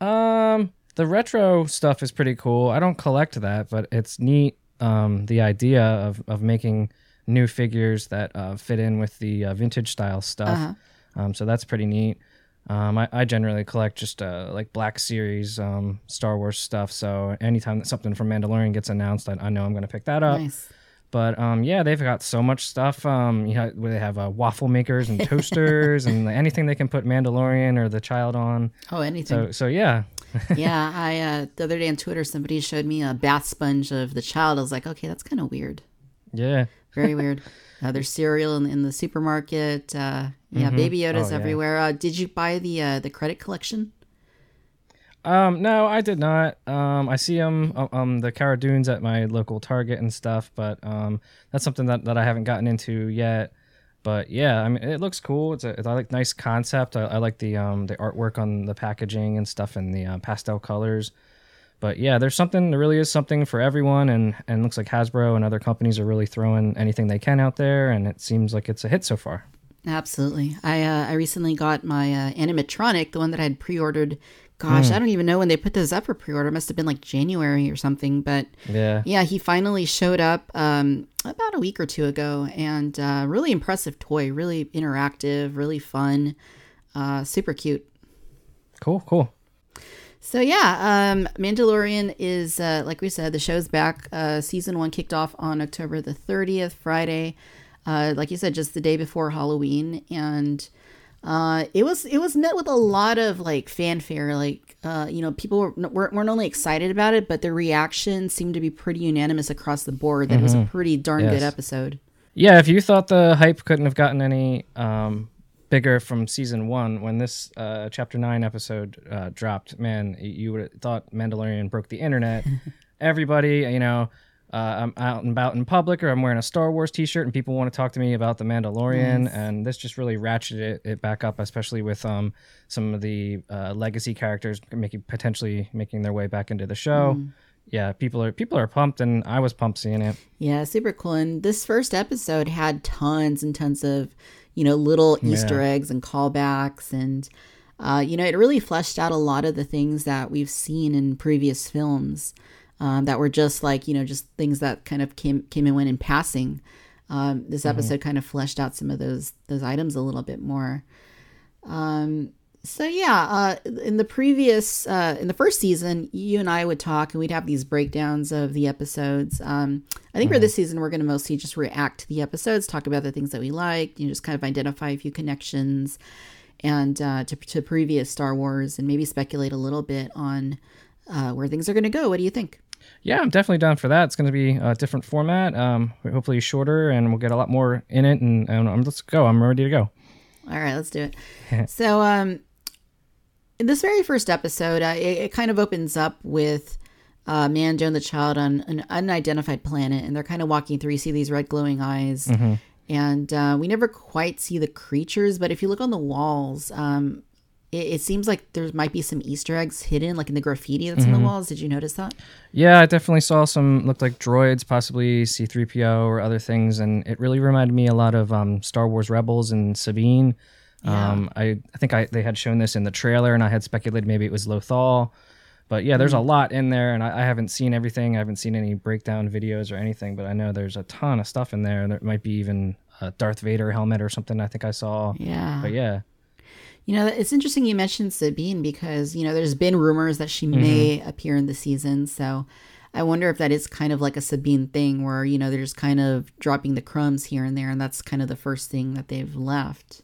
D: um, the retro stuff is pretty cool. I don't collect that, but it's neat. Um, the idea of of making new figures that uh, fit in with the uh, vintage style stuff.
A: Uh-huh.
D: Um, so that's pretty neat. Um, I, I generally collect just uh, like Black Series um, Star Wars stuff. So anytime that something from Mandalorian gets announced, I, I know I'm going to pick that up.
A: Nice.
D: But um, yeah, they've got so much stuff. Um, you know, where they have uh, waffle makers and toasters and anything they can put Mandalorian or the child on.
A: Oh, anything.
D: So so yeah,
A: yeah, I uh, the other day on Twitter, somebody showed me a bath sponge of the child. I was like, okay, that's kind of weird.
D: yeah.
A: Very weird. Uh, there's cereal in, in the supermarket. Uh, yeah, Baby Yoda's
D: Oh, yeah.
A: everywhere. Uh, did you buy the uh, the credit collection?
D: Um, no, I did not. Um, I see them, um, the Cara Dunes at my local Target and stuff, but um, that's something that, that I haven't gotten into yet. But yeah, I mean, it looks cool. It's a, it's, like nice concept. I, I, like the um the artwork on the packaging and stuff and the uh, pastel colors. But yeah, there's something. There really is something for everyone, and and looks like Hasbro and other companies are really throwing anything they can out there, and it seems like it's a hit so far.
A: Absolutely. I uh, I recently got my uh, animatronic, the one that I had pre-ordered Gosh, mm. I don't even know when they put those up for pre-order. It must have been like January or something. But
D: yeah,
A: yeah, he finally showed up um, about a week or two ago, and uh, really impressive toy, really interactive, really fun, uh, super cute.
D: Cool, cool.
A: So yeah, um, Mandalorian is uh, like we said, the show's back. Uh, season one kicked off on October the thirtieth, Friday. Uh, like you said, just the day before Halloween, and uh, it was it was met with a lot of like fanfare. Like uh, you know, people were, weren't, weren't only excited about it, but the reaction seemed to be pretty unanimous across the board. That mm-hmm. it was a mm-hmm. pretty darn yes. good episode.
D: Yeah, if you thought the hype couldn't have gotten any um, bigger from season one, when this uh, chapter nine episode uh, dropped, man, you would have thought Mandalorian broke the internet. Everybody, you know, uh, I'm out and about in public or I'm wearing a Star Wars t-shirt and people want to talk to me about the Mandalorian nice. and this just really ratcheted it, it, back up especially with um, some of the uh, legacy characters making potentially making their way back into the show. Mm. Yeah, people are people are pumped and I was pumped seeing it.
A: Yeah, super cool. And this first episode had tons and tons of, you know, little Easter yeah. eggs and callbacks and uh, you know, it really fleshed out a lot of the things that we've seen in previous films um, that were just like you know just things that kind of came came and went in passing. Um, this mm-hmm. episode mm-hmm. kind of fleshed out some of those those items a little bit more. Um, so yeah, uh, in the previous uh, in the first season, you and I would talk and we'd have these breakdowns of the episodes. Um, I think mm-hmm. for this season, we're going to mostly just react to the episodes, talk about the things that we liked, you know, just kind of identify a few connections and uh, to, to previous Star Wars, and maybe speculate a little bit on uh, where things are going to go. What do you think?
D: Yeah, I'm definitely down for that. It's going to be a different format, um, hopefully shorter, and we'll get a lot more in it. And, and um, let's go. I'm ready to go.
A: All right, let's do it. so, um, in this very first episode, uh, it, it, kind of opens up with uh, Mando and the child on an unidentified planet, and they're kind of walking through. You see these red glowing eyes, mm-hmm. and uh, we never quite see the creatures. But if you look on the walls, um, it, it, seems like there might be some Easter eggs hidden, like in the graffiti that's mm-hmm. on the walls. Did you notice that?
D: Yeah, I definitely saw some looked like droids, possibly C3PO or other things, and it really reminded me a lot of um, Star Wars Rebels and Sabine. Yeah. Um, I, I think I they had shown this in the trailer, and I had speculated maybe it was Lothal. But yeah, there's mm-hmm. a lot in there, and I, I, haven't seen everything. I haven't seen any breakdown videos or anything, but I know there's a ton of stuff in there. There might be even a Darth Vader helmet or something. I think I saw.
A: Yeah.
D: But yeah.
A: You know, it's interesting you mentioned Sabine because, you know, there's been rumors that she mm-hmm. may appear in the season. So I wonder if that is kind of like a Sabine thing where, you know, they're just kind of dropping the crumbs here and there. And that's kind of the first thing that they've left.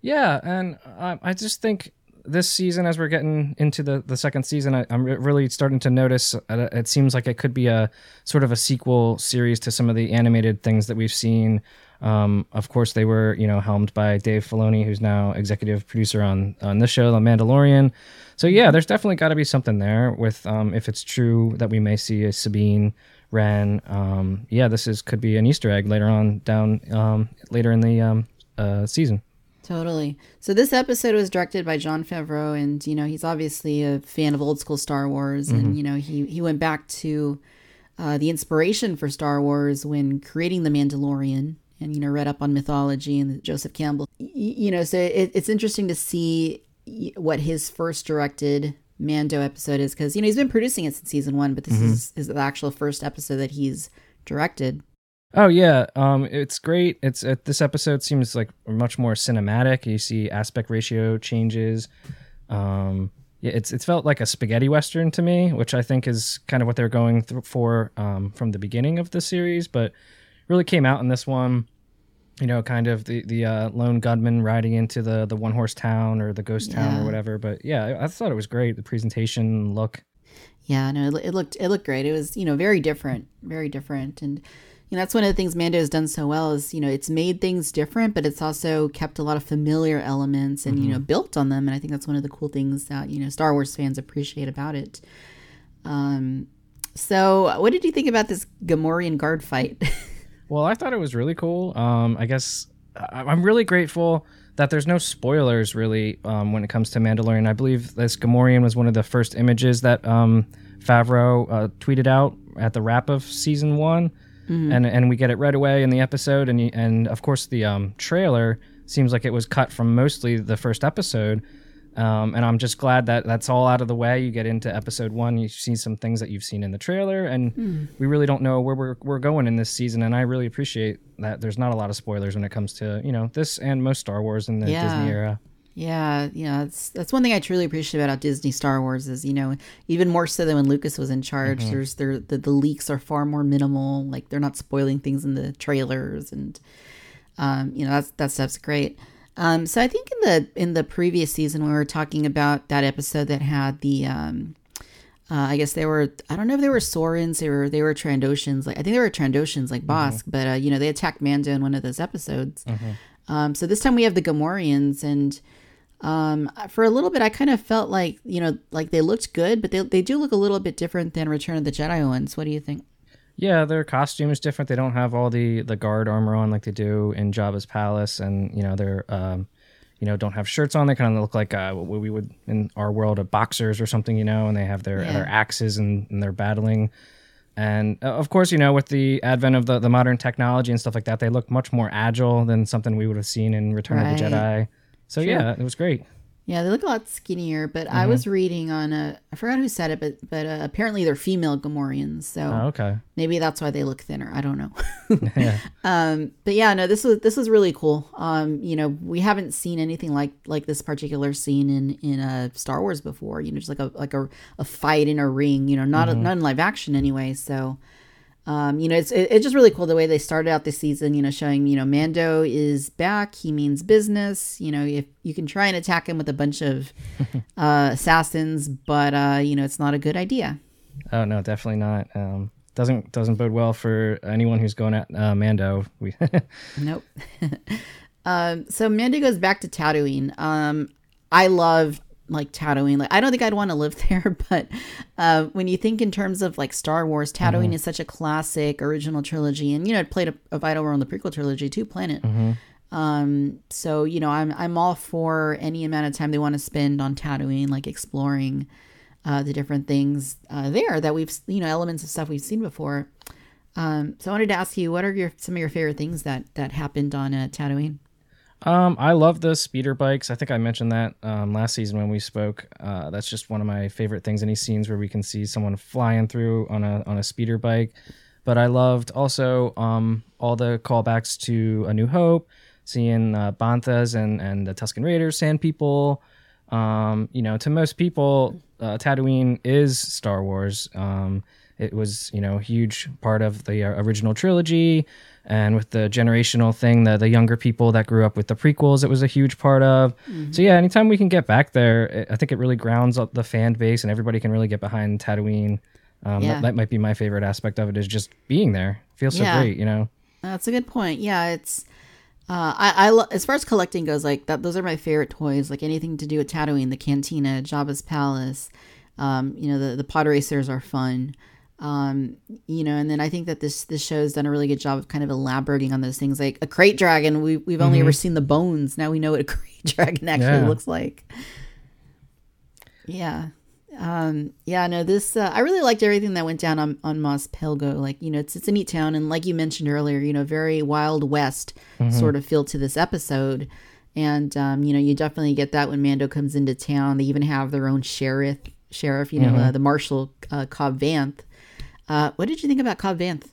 D: Yeah. And I, I just think this season, as we're getting into the, the second season, I, am really starting to notice uh, it seems like it could be a sort of a sequel series to some of the animated things that we've seen um, of course, they were you know helmed by Dave Filoni, who's now executive producer on on this show, The Mandalorian. So yeah, there's definitely got to be something there. With um, if it's true that we may see a Sabine Wren, um, yeah, this is could be an Easter egg later on down um, later in the um, uh, season.
A: Totally. So this episode was directed by Jon Favreau, and you know he's obviously a fan of old school Star Wars, mm-hmm. and you know he he went back to uh, the inspiration for Star Wars when creating the Mandalorian, and you know read up on mythology and Joseph Campbell. You know, so it, it's interesting to see what his first directed Mando episode is because you know he's been producing it since season one, but this mm-hmm. is is the actual first episode that he's directed.
D: Oh yeah, um, it's great. It's it, this episode seems like much more cinematic. You see aspect ratio changes. Um, yeah, it's it's felt like a spaghetti western to me, which I think is kind of what they're going th- for um, from the beginning of the series. But really came out in this one. You know, kind of the the uh, lone gunman riding into the the one horse town or the ghost town yeah. or whatever. But yeah, I, I thought it was great. The presentation, look.
A: Yeah, no, it, it looked it looked great. It was you know very different, very different, and you know, that's one of the things Mando has done so well is, you know, it's made things different, but it's also kept a lot of familiar elements and, mm-hmm. you know, built on them. And I think that's one of the cool things that, you know, Star Wars fans appreciate about it. Um, so what did you think about this Gamorrean guard fight?
D: well, I thought it was really cool. Um, I guess I'm really grateful that there's no spoilers really um, when it comes to Mandalorian. I believe this Gamorrean was one of the first images that um, Favreau uh, tweeted out at the wrap of season one mm-hmm. and and we get it right away in the episode, and and of course the um, trailer seems like it was cut from mostly the first episode. Um, and I'm just glad that that's all out of the way. You get into episode one, you see some things that you've seen in the trailer, and mm. we really don't know where we're, we're going in this season. And I really appreciate that there's not a lot of spoilers when it comes to you know this and most Star Wars in the yeah. Disney era.
A: Yeah, yeah, that's that's one thing I truly appreciate about Disney Star Wars is you know even more so than when Lucas was in charge. Mm-hmm. There's there the, the leaks are far more minimal. Like they're not spoiling things in the trailers, and um, you know that's that stuff's great. Um, so I think in the in the previous season we were talking about that episode that had the um, uh, I guess they were I don't know if they were Saurians they were they were Trandoshans like I think they were Trandoshans like Bossk mm-hmm. but uh, you know they attacked Mando in one of those episodes. Mm-hmm. Um, so this time we have the Gamorreans and um, for a little bit, I kind of felt like you know, like they looked good, but they they do look a little bit different than Return of the Jedi ones. What do you think?
D: Yeah, their costume is different. They don't have all the the guard armor on like they do in Jabba's palace, and you know they're um, you know don't have shirts on. They kind of look like uh, what we would in our world of boxers or something, you know. And they have their yeah. their axes and, and they're battling. And uh, of course, you know, with the advent of the, the modern technology and stuff like that, they look much more agile than something we would have seen in Return right. of the Jedi. So sure. yeah, it was great.
A: Yeah, they look a lot skinnier, but mm-hmm. I was reading on a I forgot who said it, but but uh, apparently they're female Gamorreans, so
D: oh, okay,
A: maybe that's why they look thinner. I don't know. yeah. Um, but yeah, no, this was this was really cool. Um, you know, we haven't seen anything like like this particular scene in in a uh, Star Wars before. You know, just like a like a, a fight in a ring. You know, not mm-hmm. a, not in live action anyway. So um, you know, it's it, it's just really cool the way they started out this season. You know, showing you know Mando is back. He means business. You know, if you can try and attack him with a bunch of uh, assassins, but uh, you know, it's not a good idea.
D: Oh no, definitely not. Um, doesn't doesn't bode well for anyone who's going at uh, Mando. We
A: nope. um, so Mando goes back to Tatooine. Um, I love like Tatooine. Like I don't think I'd want to live there, but uh, when you think in terms of like Star Wars, Tatooine mm-hmm. is such a classic original trilogy, and you know it played a, a vital role in the prequel trilogy too. Planet. Mm-hmm. Um, so you know I'm I'm all for any amount of time they want to spend on Tatooine, like exploring uh, the different things uh, there that we've you know elements of stuff we've seen before. Um, so I wanted to ask you, what are your some of your favorite things that that happened on uh, Tatooine?
D: Um, I love the speeder bikes. I think I mentioned that um, last season when we spoke. Uh, that's just one of my favorite things. Any scenes where we can see someone flying through on a on a speeder bike. But I loved also um, all the callbacks to A New Hope, seeing uh, Banthas and and the Tusken Raiders, Sand People. Um, you know, to most people, uh, Tatooine is Star Wars. Um, it was you know a huge part of the uh, original trilogy and with the generational thing the, the younger people that grew up with the prequels it was a huge part of mm-hmm. so yeah anytime we can get back there i think it really grounds up the fan base and everybody can really get behind tatooine um, yeah. that, that, might be my favorite aspect of it is just being there it feels so yeah. great you know
A: that's a good point yeah it's uh, I, I lo- as far as collecting goes, like that, those are my favorite toys. Like anything to do with Tatooine, the Cantina, Jabba's Palace. Um, you know, the the pod racers are fun. Um, you know, and then I think that this this show has done a really good job of kind of elaborating on those things. Like a krayt dragon, we we've only mm-hmm. ever seen the bones. Now we know what a krayt dragon actually yeah. looks like. Yeah. Um, yeah, no, this uh, I really liked everything that went down on, on Mos Pelgo. Like, you know, it's it's a neat town and like you mentioned earlier, you know, very wild west mm-hmm. sort of feel to this episode. And um, you know, you definitely get that when Mando comes into town. They even have their own sheriff sheriff, you know, mm-hmm. uh, the Marshal uh, Cobb Vanth uh, what did you think about Cobb Vanth?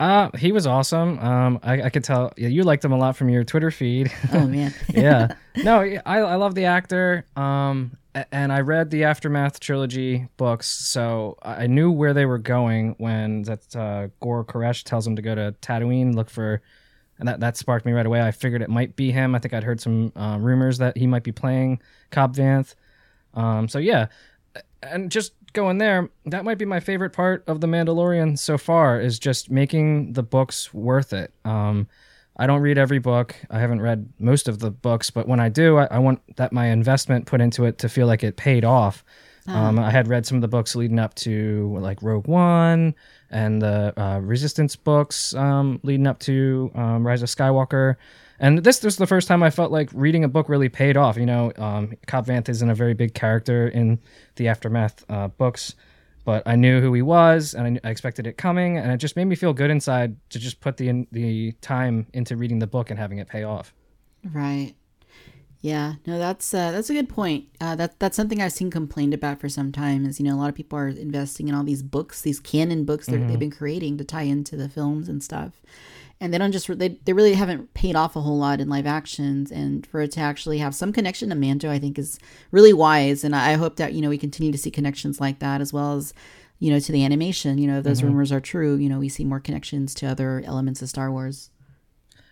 D: Uh, he was awesome. Um, I, I could tell yeah, you liked him a lot from your Twitter feed.
A: Oh man.
D: yeah. No, I, I love the actor. Um, and I read the Aftermath trilogy books, so I knew where they were going when that uh, Gor Koresh tells him to go to Tatooine, look for, and that that sparked me right away. I figured it might be him. I think I'd heard some uh, rumors that he might be playing Cobb Vanth. Um, so yeah, and just going there, that might be my favorite part of the Mandalorian so far is just making the books worth it. Um, I don't read every book. I haven't read most of the books, but when I do, I, I want that my investment put into it to feel like it paid off. Um, I had read some of the books leading up to like Rogue One and the uh, Resistance books um, leading up to um, Rise of Skywalker. And this, this was the first time I felt like reading a book really paid off. You know, um, Cobb Vanth isn't a very big character in the Aftermath uh, books, but I knew who he was and I, I expected it coming. And it just made me feel good inside to just put the, in, the time into reading the book and having it pay off.
A: Right. Yeah. No, that's uh, that's a good point. Uh, that that's something I've seen complained about for some time. Is you know a lot of people are investing in all these books, these canon books that they've been creating to tie into the films and stuff, and they don't just they they really haven't paid off a whole lot in live actions. And for it to actually have some connection to Mando, I think is really wise. And I hope that you know we continue to see connections like that as well as you know to the animation. You know, if those rumors are true, you know we see more connections to other elements of Star Wars.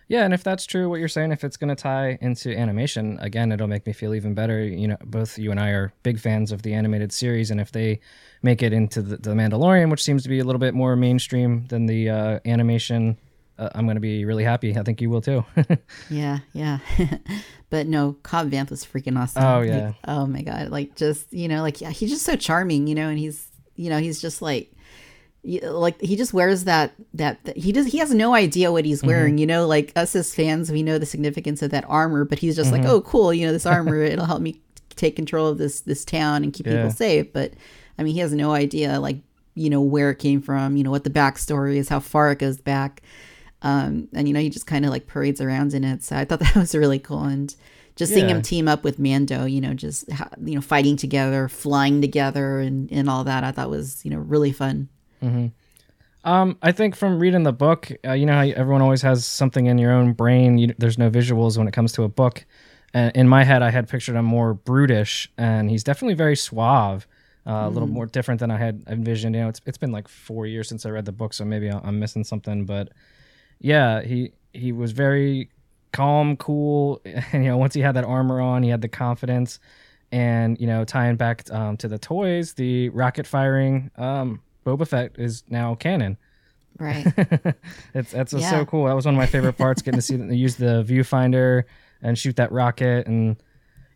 D: Yeah, and if that's true, what you're saying, if it's going to tie into animation, again, it'll make me feel even better. You know, both you and I are big fans of the animated series, and if they make it into the, the Mandalorian, which seems to be a little bit more mainstream than the uh, animation, uh, I'm going to be really happy. I think you will too.
A: Yeah, yeah. but no, Cobb Vanth was freaking awesome.
D: Oh,
A: Like,
D: yeah.
A: oh my god. Like just you know, like yeah, he's just so charming, you know, and he's you know he's just like like he just wears that that, that he does he has no idea what
D: Mm-hmm.
A: he's wearing you know like us as fans we know the significance of that armor but he's just
D: Mm-hmm.
A: like oh cool you know this armor it'll help me take control of this this town and keep
D: Yeah.
A: people safe but i mean he has no idea like you know where it came from you know what the backstory is how far it goes back um and you know he just kind of like parades around in it so i thought that was really cool and just seeing him team up with Mando, you know, just you know fighting together, flying together, and and all that, I thought was you know really fun.
D: Um, I think from reading the book, uh, you know how everyone always has something in your own brain. You, there's no visuals when it comes to a book. Uh, in my head, I had pictured him more brutish, and he's definitely very suave. Uh, A little more different than I had envisioned. You know, it's it's been like four years since I read the book, so maybe I'm missing something. But yeah, he he was very calm, cool. And you know, once he had that armor on, he had the confidence. And you know, tying back um, to the toys, the rocket firing um, Boba Fett is now canon.
A: Right.
D: it's that's
A: Yeah.
D: so cool. That was one of my favorite parts, getting to see them use the viewfinder and shoot that rocket, and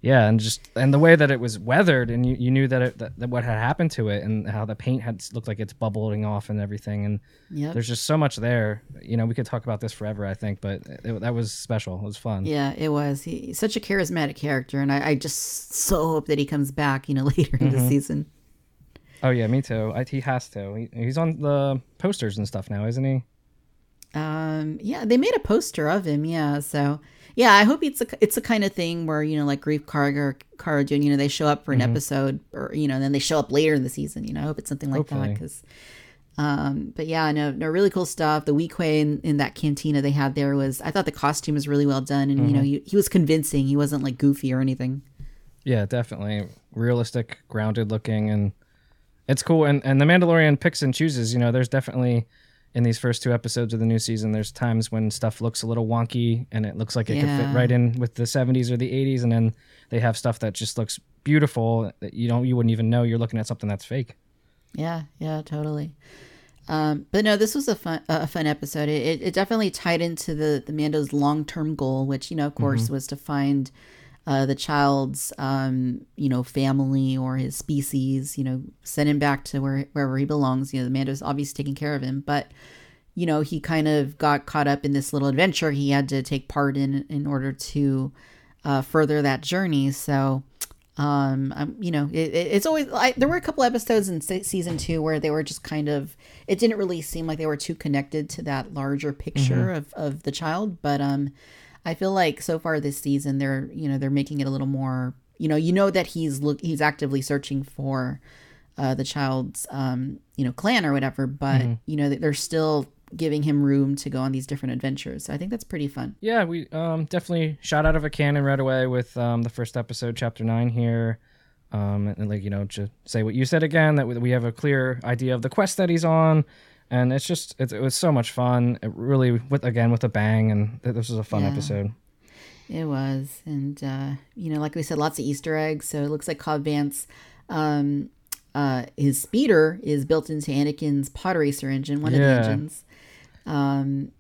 D: yeah, and just and the way that it was weathered, and you, you knew that, it, that that what had happened to it, and how the paint had looked like it's bubbling off and everything, and
A: Yep.
D: there's just so much there. You know, we could talk about this forever, I think, but it, that was special. It was fun.
A: Yeah, it was. He, he's such a charismatic character, and I, I just so hope that he comes back, you know, later in the season.
D: Oh yeah, me too. I, he has to. He, he's on the posters and stuff now, isn't he?
A: Um, yeah, they made a poster of him. Yeah, so yeah, I hope it's a it's a kind of thing where you know, like Greef Karga or Cara you know, they show up for an episode, or you know, then they show up later in the season. You know, I hope it's something like that because. Um, but yeah, no, no, really cool stuff. The Weequay in, in that cantina they had there was, I thought the costume was really well done, and you know, he, he was convincing. He wasn't like goofy or anything.
D: Yeah, definitely realistic, grounded looking, and it's cool. And and the Mandalorian picks and chooses. You know, there's definitely in these first two episodes of the new season, there's times when stuff looks a little wonky and it looks like it could fit right in with the 70s or the 80s, and then they have stuff that just looks beautiful that you don't you wouldn't even know you're looking at something that's fake.
A: Yeah, yeah, totally. Um, but no, this was a fun a fun episode. It, it, it definitely tied into the the Mando's long term goal, which you know, of course, was to find uh, the child's um, you know family or his species. You know, send him back to where wherever he belongs. You know, the Mando's obviously taking care of him, but you know, he kind of got caught up in this little adventure he had to take part in in order to uh, further that journey. So um I'm, you know it, it- it's always I, there were a couple episodes in se- season two where they were just kind of it didn't really seem like they were too connected to that larger picture of, of the child but um i feel like so far this season they're you know they're making it a little more you know you know that he's look he's actively searching for uh the child's um you know clan or whatever but you know they're still giving him room to go on these different adventures. So i think that's pretty fun.
D: Yeah, we um, definitely shot out of a cannon right away with um, the first episode, chapter nine here. Um, and, like you know, to say what you said again, that we- we have a clear idea of the quest that he's on, and it's just it, it was so much fun. It really, with again with a bang, and this was a fun
A: Yeah.
D: episode.
A: It was, and uh, you know, like we said, lots of Easter eggs. So it looks like Cobb Vanth Um, uh, his speeder is built into Anakin's pod racer engine, one of the engines. Um,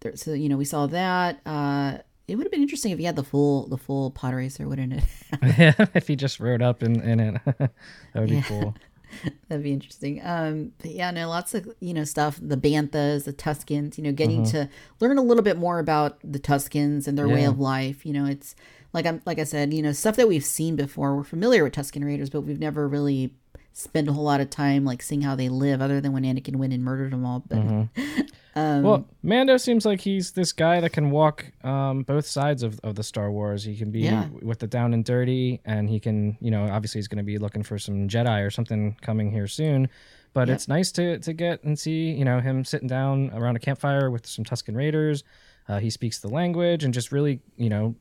A: there, so you know we saw that. Uh, it would have been interesting if he had the full the full pod racer, wouldn't it?
D: yeah, if he just rode up in, in it, that would be cool.
A: That'd be interesting. Um, but yeah, no, lots of you know stuff. The Banthas, the Tuskens. You know, getting to learn a little bit more about the Tuskens and their way of life. You know, it's like I'm like I said, you know, stuff that we've seen before. We're familiar with Tusken Raiders, but we've never really spent a whole lot of time like seeing how they live, other than when Anakin went and murdered them all. But Um,
D: well, Mando seems like he's this guy that can walk um, both sides of, of the Star Wars. He can be
A: Yeah.
D: with the down and dirty, and he can, you know, obviously he's going to be looking for some Jedi or something coming here soon. But
A: Yep.
D: it's nice to to get and see, you know, him sitting down around a campfire with some Tusken Raiders. Uh, he speaks the language and just really, you know,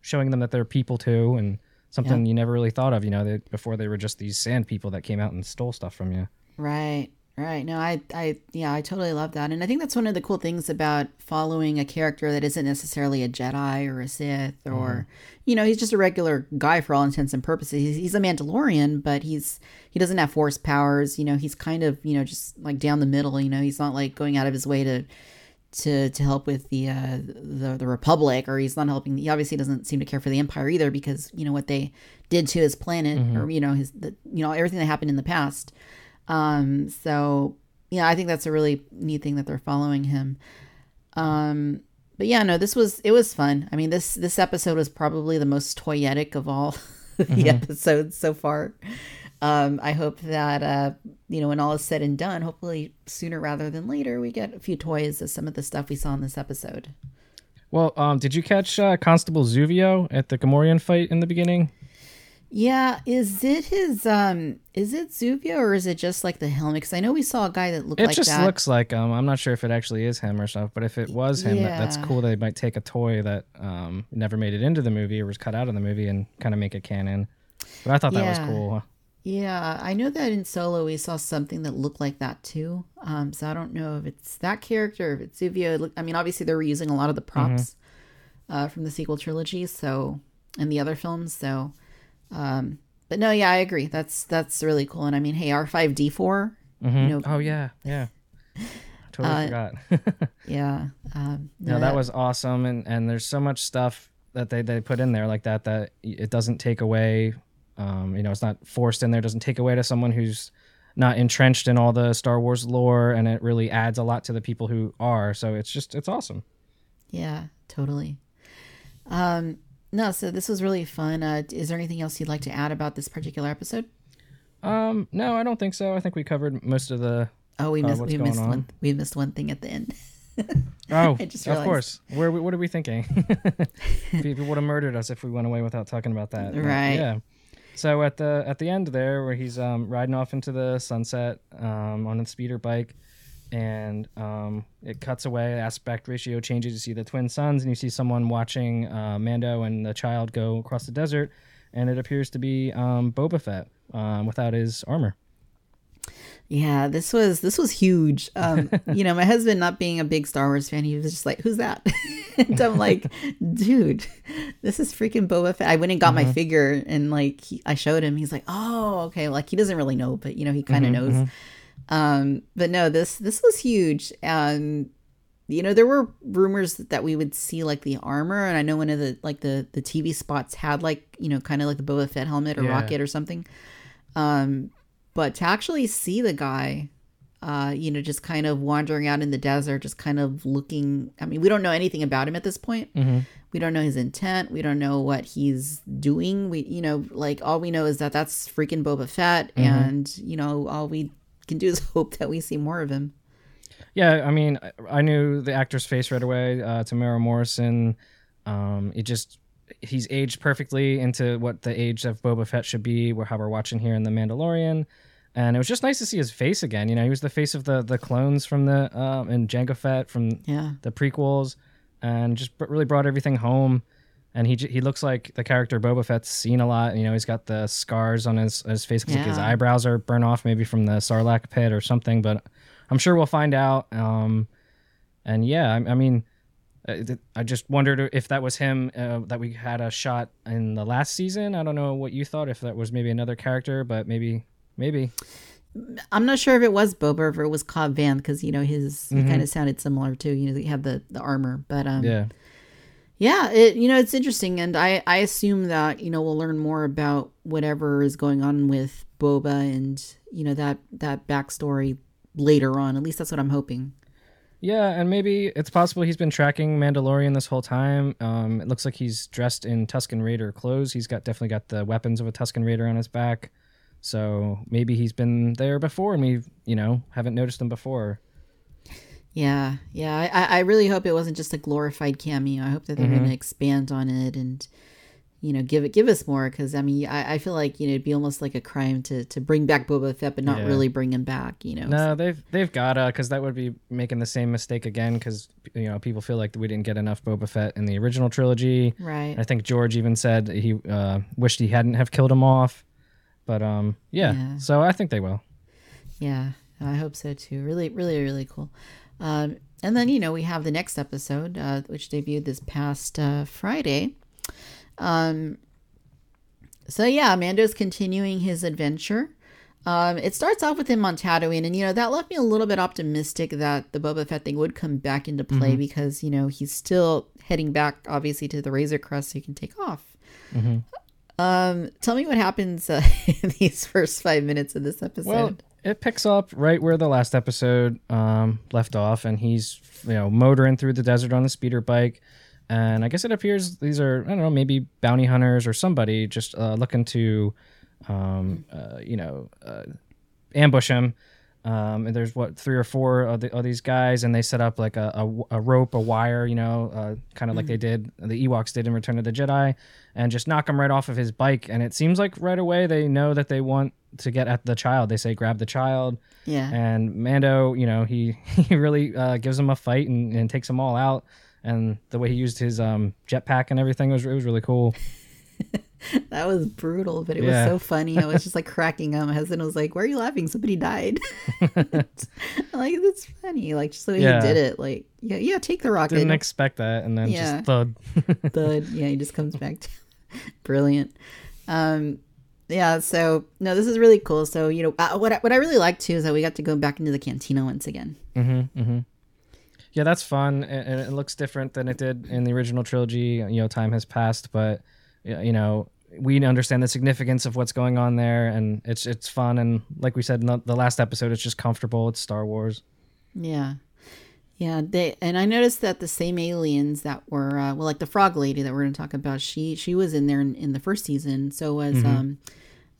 D: showing them that they're people too, and something you never really thought of. You know, they, before they were just these sand people that came out and stole stuff from you.
A: Right, right. No, I, I, yeah, I totally love that, and I think that's one of the cool things about following a character that isn't necessarily a Jedi or a Sith, or mm-hmm. you know, he's just a regular guy for all intents and purposes. He's, he's a Mandalorian, but he's he doesn't have force powers. You know, he's kind of you know just like down the middle. You know, he's not like going out of his way to. To, to help with the uh the the republic or he's not helping he obviously doesn't seem to care for the empire either because you know what they did to his planet or you know his the, you know everything that happened in the past um, so yeah, I think that's a really neat thing that they're following him. Um, but yeah, no, this was it was fun. I mean this this episode was probably the most toyetic of all the episodes so far. Um, I hope that uh, you know when all is said and done, hopefully sooner rather than later, we get a few toys of some of the stuff we saw in this episode.
D: Well, um, did you catch uh, Constable Zuvio at the Gamorrean fight in the beginning?
A: Yeah, is it his um is it Zuvio or is it just like the helmet? Because I know we saw a guy that looked
D: It
A: like
D: just
A: that.
D: looks like um I'm not sure if it actually is him or stuff, but if it was him, that, that's cool. They might take a toy that um never made it into the movie or was cut out of the movie and kind of make it canon. But I thought that was cool.
A: Yeah, I know that in Solo we saw something that looked like that too. Um, so I don't know if it's that character, if it's Zuvio. I mean, obviously they're reusing a lot of the props uh, from the sequel trilogy, so and the other films. So, um, but no, yeah, I agree. That's that's really cool. And I mean, hey, R five D four.
D: Mhm.
A: You know,
D: oh yeah, yeah. Totally
A: Uh,
D: forgot.
A: yeah. Um,
D: no, that was awesome, and and there's so much stuff that they they put in there like that that it doesn't take away. Um, you know, it's not forced in there. Doesn't take away to someone who's not entrenched in all the Star Wars lore, and it really adds a lot to the people who are. So it's just it's awesome.
A: Yeah, totally. Um, no, so this was really fun. Uh, is there anything else you'd like to add about this particular episode?
D: Um, no, I don't think so. I think we covered most of the.
A: Oh, we
D: Uh,
A: missed
D: what's
A: we missed
D: on?
A: one we missed one thing at the end.
D: Oh,
A: I just
D: of course. Where what are we thinking? People would have murdered us if we went away without talking about that. But,
A: Right.
D: Yeah. So at the at the end there, where he's um, riding off into the sunset um, on a speeder bike, and um, it cuts away. Aspect ratio changes. You see the twin suns, and you see someone watching uh, Mando and the child go across the desert, and it appears to be um, Boba Fett um, without his armor.
A: Yeah, this was this was huge. Um, you know, my husband not being a big Star Wars fan, he was just like, "Who's that?" and I'm like, "Dude, this is freaking Boba Fett." I went and got my figure, and like he, I showed him. He's like, "Oh, okay." Like he doesn't really know, but you know, he kind of knows. Um, but no, this this was huge. Um, you know, there were rumors that we would see like the armor, and I know one of the like the the TV spots had like you know kind of like the Boba Fett helmet or
D: Yeah.
A: rocket or something. Um, but to actually see the guy, uh, you know, just kind of wandering out in the desert, just kind of looking. I mean, we don't know anything about him at this point. We don't know his intent. We don't know what he's doing. We, you know, like all we know is that that's freaking Boba Fett, and you know, all we can do is hope that we see more of him.
D: Yeah, I mean, I- I knew the actor's face right away. Uh, Temuera Morrison. Um, it just he's aged perfectly into what the age of Boba Fett should be. How we're watching here in the Mandalorian, and it was just nice to see his face again. You know, he was the face of the the clones from the um, and Jango Fett from
A: Yeah.
D: the prequels, and just really brought everything home. And he j- he looks like the character Boba Fett's seen a lot. You know, he's got the scars on his his face. 'cause, like his eyebrows are burnt off, maybe from the Sarlacc pit or something. But I'm sure we'll find out. Um, and yeah, I, I mean, I just wondered if that was him uh, that we had a shot in the last season. I don't know what you thought if that was maybe another character, but maybe maybe.
A: I'm not sure if it was Boba or if it was Cobb Vanth because you know his mm-hmm. he kind of sounded similar too. You know, he had the the armor, but um,
D: yeah,
A: yeah. It you know it's interesting, and I I assume that you know we'll learn more about whatever is going on with Boba and you know that that backstory later on. At least that's what I'm hoping.
D: Yeah, and maybe it's possible he's been tracking Mandalorian this whole time. Um, it looks like he's dressed in Tusken Raider clothes. He's got definitely got the weapons of a Tusken Raider on his back. So maybe he's been there before, and we, you know, haven't noticed him before.
A: Yeah, yeah. I, I really hope it wasn't just a glorified cameo. I hope that they're mm-hmm. going to expand on it and you know, give it, give us more. Because I mean, I, I feel like you know it'd be almost like a crime to to bring back Boba Fett, but not yeah. really bring him back. You know.
D: No, they've they've gotta because that would be making the same mistake again. Because you know people feel like we didn't get enough Boba Fett in the original trilogy.
A: Right.
D: I think George even said he uh, wished he hadn't have killed him off. But um, yeah, yeah. So I think they will.
A: Yeah, I hope so too. Really, really, really cool. Um, and then you know we have the next episode, uh, which debuted this past uh, Friday. Um, so yeah, Mando's continuing his adventure. Um, it starts off with him on Tatooine, and you know that left me a little bit optimistic that the Boba Fett thing would come back into play mm-hmm. because you know he's still heading back, obviously, to the Razor Crest so he can take off. Mm-hmm. Um, tell me what happens uh, in these first five minutes of this episode. Well,
D: it picks up right where the last episode um, left off, and he's you know motoring through the desert on the speeder bike and I guess it appears these are I don't know maybe bounty hunters or somebody just uh, looking to, um, uh, you know, uh, ambush him. Um, and there's what three or four of, the, of, these guys, and they set up like a, a, a rope, a wire, you know, uh, kind of mm-hmm. like they did the Ewoks did in Return of the Jedi, and just knock him right off of his bike. And it seems like right away they know that they want to get at the child. They say grab the child.
A: Yeah.
D: And Mando, you know, he he really uh, gives them a fight and, and takes them all out and the way he used his um, jetpack and everything was it was really cool.
A: that was brutal, but it yeah. was so funny. I was just like cracking up. My husband was like, "Why are you laughing? Somebody died." like that's funny. Like just the way yeah. he did it. Like yeah, yeah, take the rocket.
D: Didn't expect that, and then yeah. just thud.
A: thud. Yeah, he just comes back. To... Brilliant. Um, yeah. So no, this is really cool. So you know, uh, what I, what I really like too is that we got to go back into the cantina once again.
D: Mm-hmm. Mm-hmm yeah, that's fun, and it looks different than it did in the original trilogy. You know, time has passed, but you know, we understand the significance of what's going on there, and it's it's fun. And like we said in the last episode, it's just comfortable. It's Star Wars.
A: Yeah, yeah. They and I noticed that the same aliens that were uh, well, like the frog lady that we're going to talk about, she she was in there in, in the first season. So was mm-hmm. um,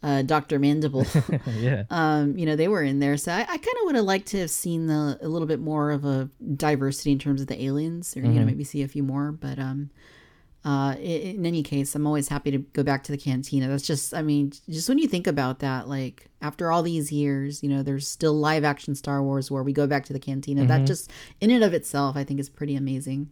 A: uh, Dr. Mandible.
D: yeah.
A: Um, you know, they were in there. So I, I kind of would have liked to have seen the, a little bit more of a diversity in terms of the aliens or, mm-hmm. you know, mm-hmm. maybe see a few more. But um, uh, in, in any case, I'm always happy to go back to the cantina. That's just, I mean, just when you think about that, like after all these years, you know, there's still live action Star Wars where we go back to the cantina. Mm-hmm. That just, in and of itself, I think is pretty amazing.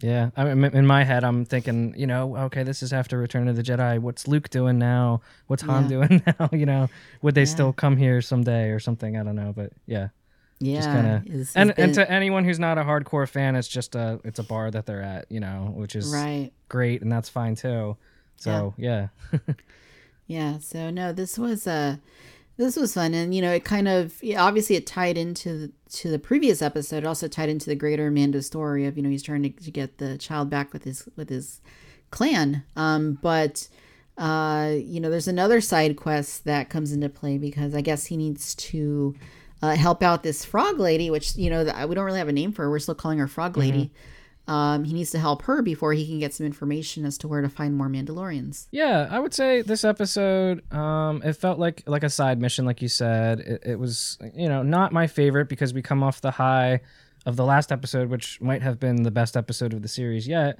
D: Yeah, I mean, in my head, I'm thinking, you know, okay, this is after Return of the Jedi. What's Luke doing now? What's Han yeah. doing now? you know, would they yeah. still come here someday or something? I don't know, but yeah,
A: yeah. Just kinda,
D: and been... and to anyone who's not a hardcore fan, it's just a it's a bar that they're at, you know, which is
A: right,
D: great, and that's fine too. So yeah,
A: yeah. yeah so no, this was a. Uh, this was fun and you know it kind of obviously it tied into to the previous episode it also tied into the greater amanda story of you know he's trying to, to get the child back with his with his clan um but uh you know there's another side quest that comes into play because i guess he needs to uh, help out this frog lady which you know we don't really have a name for her we're still calling her frog lady mm-hmm um, he needs to help her before he can get some information as to where to find more Mandalorians.
D: Yeah, I would say this episode, um, it felt like like a side mission, like you said. It, it was, you know, not my favorite because we come off the high of the last episode, which might have been the best episode of the series yet.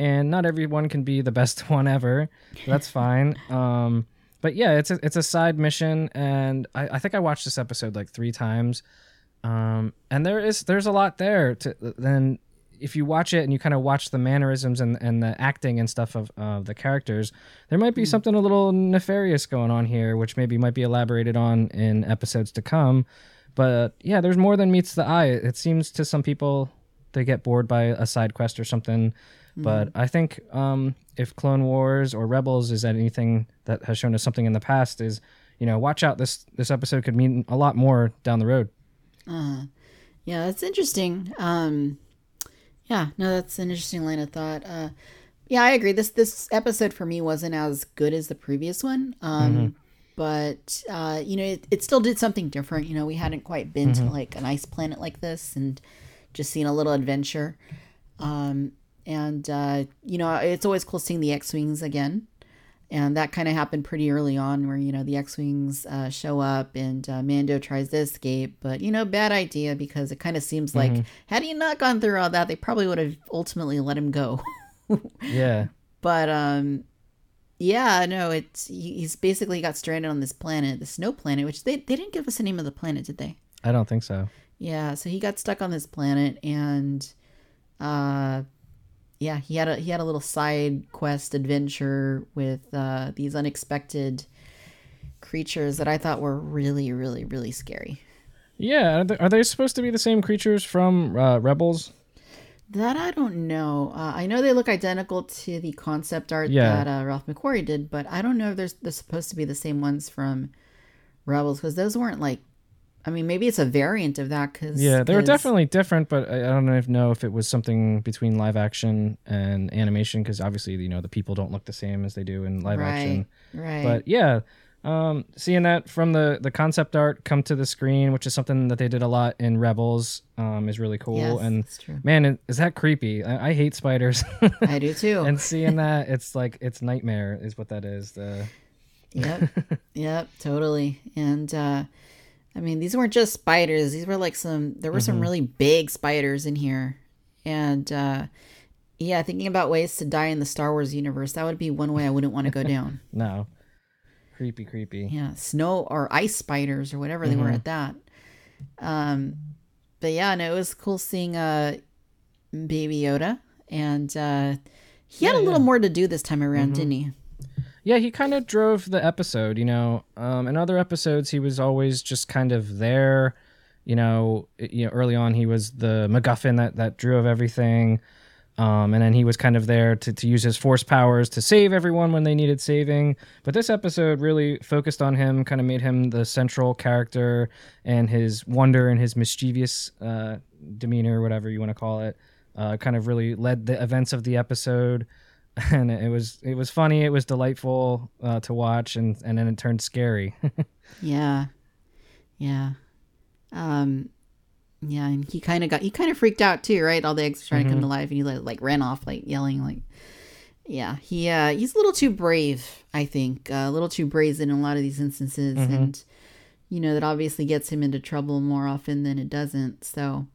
D: And not everyone can be the best one ever. that's fine. Um, but yeah, it's a it's a side mission, and I, I think I watched this episode like three times. Um, and there is there's a lot there to then if you watch it and you kind of watch the mannerisms and, and the acting and stuff of uh, the characters, there might be mm. something a little nefarious going on here, which maybe might be elaborated on in episodes to come. But yeah, there's more than meets the eye. It seems to some people they get bored by a side quest or something. But I think um, if Clone Wars or Rebels is anything that has shown us something in the past, is you know, watch out. This this episode could mean a lot more down the road.
A: Uh, yeah, that's interesting. Um, yeah, no, that's an interesting line of thought. Uh, yeah, I agree. This this episode for me wasn't as good as the previous one. Um, but uh, you know, it, it still did something different. You know, we hadn't quite been to like an ice planet like this and just seen a little adventure. Um, and uh, you know, it's always cool seeing the X-wings again. And that kind of happened pretty early on, where you know the X-wings uh, show up and uh, Mando tries to escape, but you know, bad idea because it kind of seems like had he not gone through all that, they probably would have ultimately let him go.
D: Yeah,
A: but um, yeah, no, it's he's basically got stranded on this planet, the snow planet, which they they didn't give us the name of the planet, did they?
D: I don't think so.
A: Yeah, so he got stuck on this planet and uh yeah, he had a he had a little side quest adventure with uh these unexpected creatures that I thought were really really really scary.
D: Yeah, are they, are they supposed to be the same creatures from uh, Rebels?
A: That I don't know. Uh, I know they look identical to the concept art
D: Yeah.
A: that uh, Ralph McQuarrie did, but I don't know if there's they're supposed to be the same ones from Rebels because those weren't like. I mean, maybe it's a variant of that because
D: Yeah, they were definitely different, but I I don't know if, know if it was something between live action and animation because obviously you know the people don't look the same as they do in live action.
A: right.
D: But yeah, um, seeing that from the the concept art come to the screen, which is something that they did a lot in Rebels, um, is really cool.
A: Yes,
D: and
A: that's true.
D: man, is that creepy? I, I hate spiders,
A: I do too.
D: and seeing that, it's like it's nightmare is what that is. The
A: Yep. yep, totally. And uh I mean, these weren't just spiders. These were like some there were some really big spiders in here. And uh yeah, thinking about ways to die in the Star Wars universe, that would be one way I wouldn't want to go down.
D: no, creepy, creepy.
A: Yeah, snow or ice spiders or whatever they were at that. Um but yeah, no, it was cool seeing uh Baby Yoda and uh he had a little more to do this time around, didn't he?
D: Yeah, he kind of drove the episode. You know, um, in other episodes, he was always just kind of there. You know, you know, early on, he was the MacGuffin that that drew of everything, um, and then he was kind of there to to use his force powers to save everyone when they needed saving. But this episode really focused on him, kind of made him the central character, and his wonder and his mischievous uh, demeanor, whatever you want to call it, uh, kind of really led the events of the episode and it was it was funny. It was delightful uh, to watch, and and then it turned scary.
A: Yeah. Yeah. Um yeah, and he kind of got he kind of freaked out too, right? All the eggs were trying to come to life and he like, like ran off like yelling like yeah, he uh he's a little too brave, I think. Uh, a little too brazen in a lot of these instances and you know that obviously gets him into trouble more often than it doesn't. So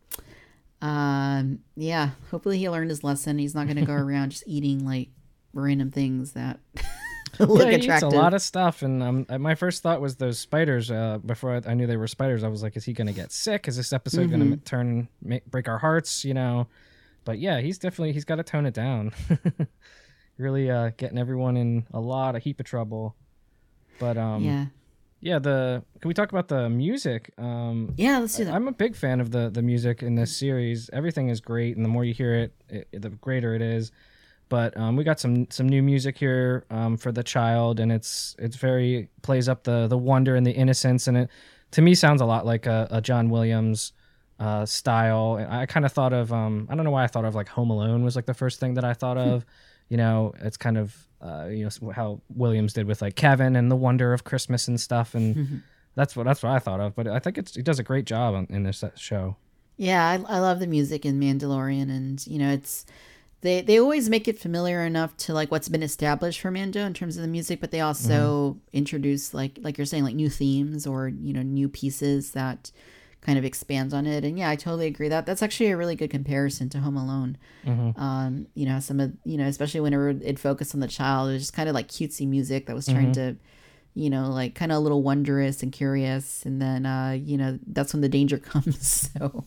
A: um yeah, hopefully he learned his lesson. He's not going to go around just eating like random things that look
D: yeah, eats
A: attractive.
D: a lot of stuff, and um, my first thought was those spiders. Uh, before I, I knew they were spiders, I was like, "Is he going to get sick? Is this episode going to turn make, break our hearts?" You know. But yeah, he's definitely he's got to tone it down. really uh, getting everyone in a lot of heap of trouble. But um,
A: yeah.
D: Yeah, the can we talk about the music? Um,
A: Yeah, let's do that.
D: I'm a big fan of the the music in this series. Everything is great, and the more you hear it, it the greater it is. But um, we got some some new music here um, for the child, and it's it's very plays up the the wonder and the innocence, and it to me sounds a lot like a, a John Williams uh, style. And I kind of thought of um, I don't know why I thought of like Home Alone was like the first thing that I thought of. You know, it's kind of uh, you know how Williams did with like Kevin and the wonder of Christmas and stuff, and that's what that's what I thought of. But I think it's he does a great job on, in this uh, show.
A: Yeah, I, I love the music in Mandalorian, and you know, it's they they always make it familiar enough to like what's been established for Mando in terms of the music, but they also introduce like like you're saying like new themes or you know new pieces that kind of expands on it. And yeah, I totally agree that that's actually a really good comparison to Home Alone. Um, you know, some of you know, especially whenever it focused on the child, it was just kind of like cutesy music that was trying to you know, like kind of a little wondrous and curious, and then uh, you know that's when the danger comes. So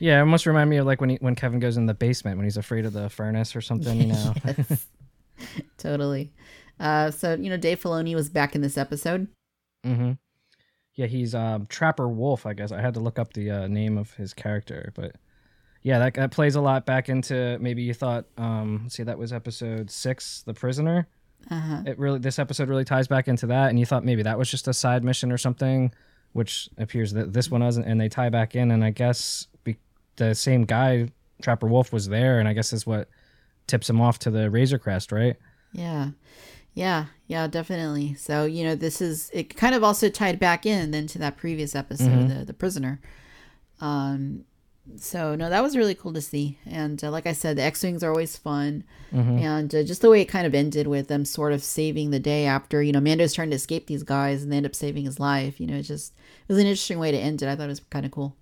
D: Yeah, it almost remind me of like when he, when Kevin goes in the basement when he's afraid of the furnace or something. You know.
A: yes, totally. Uh, so you know, Dave Filoni was back in this episode.
D: hmm Yeah, he's um, Trapper Wolf. I guess I had to look up the uh, name of his character, but yeah, that, that plays a lot back into maybe you thought, um, see, that was episode six, The Prisoner.
A: Uh-huh.
D: It really, this episode really ties back into that, and you thought maybe that was just a side mission or something, which appears that this one wasn't, and they tie back in, and I guess be, the same guy, Trapper Wolf, was there, and I guess is what tips him off to the Razor Crest, right?
A: Yeah. Yeah, yeah, definitely. So, you know, this is it kind of also tied back in then to that previous episode, the the prisoner. Um so no, that was really cool to see. And uh, like I said, the X-wings are always fun. And uh, just the way it kind of ended with them sort of saving the day after, you know, Mando's trying to escape these guys and they end up saving his life, you know, it just it was an interesting way to end it. I thought it was kind of cool.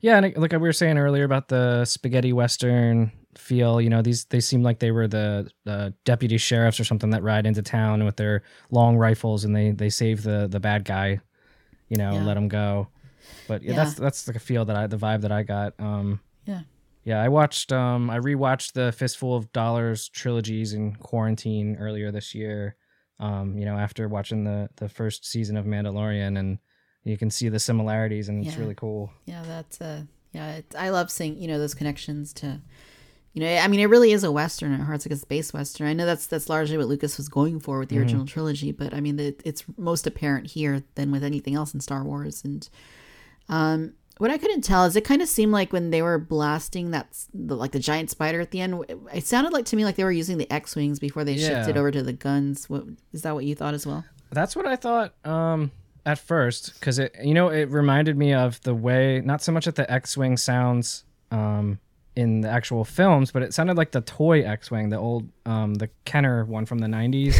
D: Yeah, and like we were saying earlier about the spaghetti western feel, you know, these they seem like they were the, the deputy sheriffs or something that ride into town with their long rifles and they they save the the bad guy, you know, and
A: Yeah.
D: let him go. But yeah, that's that's like a feel that I the vibe that I got. Um,
A: Yeah.
D: yeah, I watched um I rewatched the Fistful of Dollars trilogies in quarantine earlier this year. Um, you know, after watching the the first season of Mandalorian and you can see the similarities and it's really cool.
A: Yeah, that's uh yeah, it, I love seeing, you know, those connections to you know, I mean it really is a western at heart, it's like a space western. I know that's that's largely what Lucas was going for with the original trilogy, but I mean the, it's most apparent here than with anything else in Star Wars and um what I couldn't tell is it kind of seemed like when they were blasting that the, like the giant spider at the end, it sounded like to me like they were using the X-wings before they shifted over to the guns. What is that what you thought as well?
D: That's what I thought um, at first, because it, you know, it reminded me of the way, not so much that the X-wing sounds um, in the actual films, but it sounded like the toy X-wing, the old, um, the Kenner one from the '90s.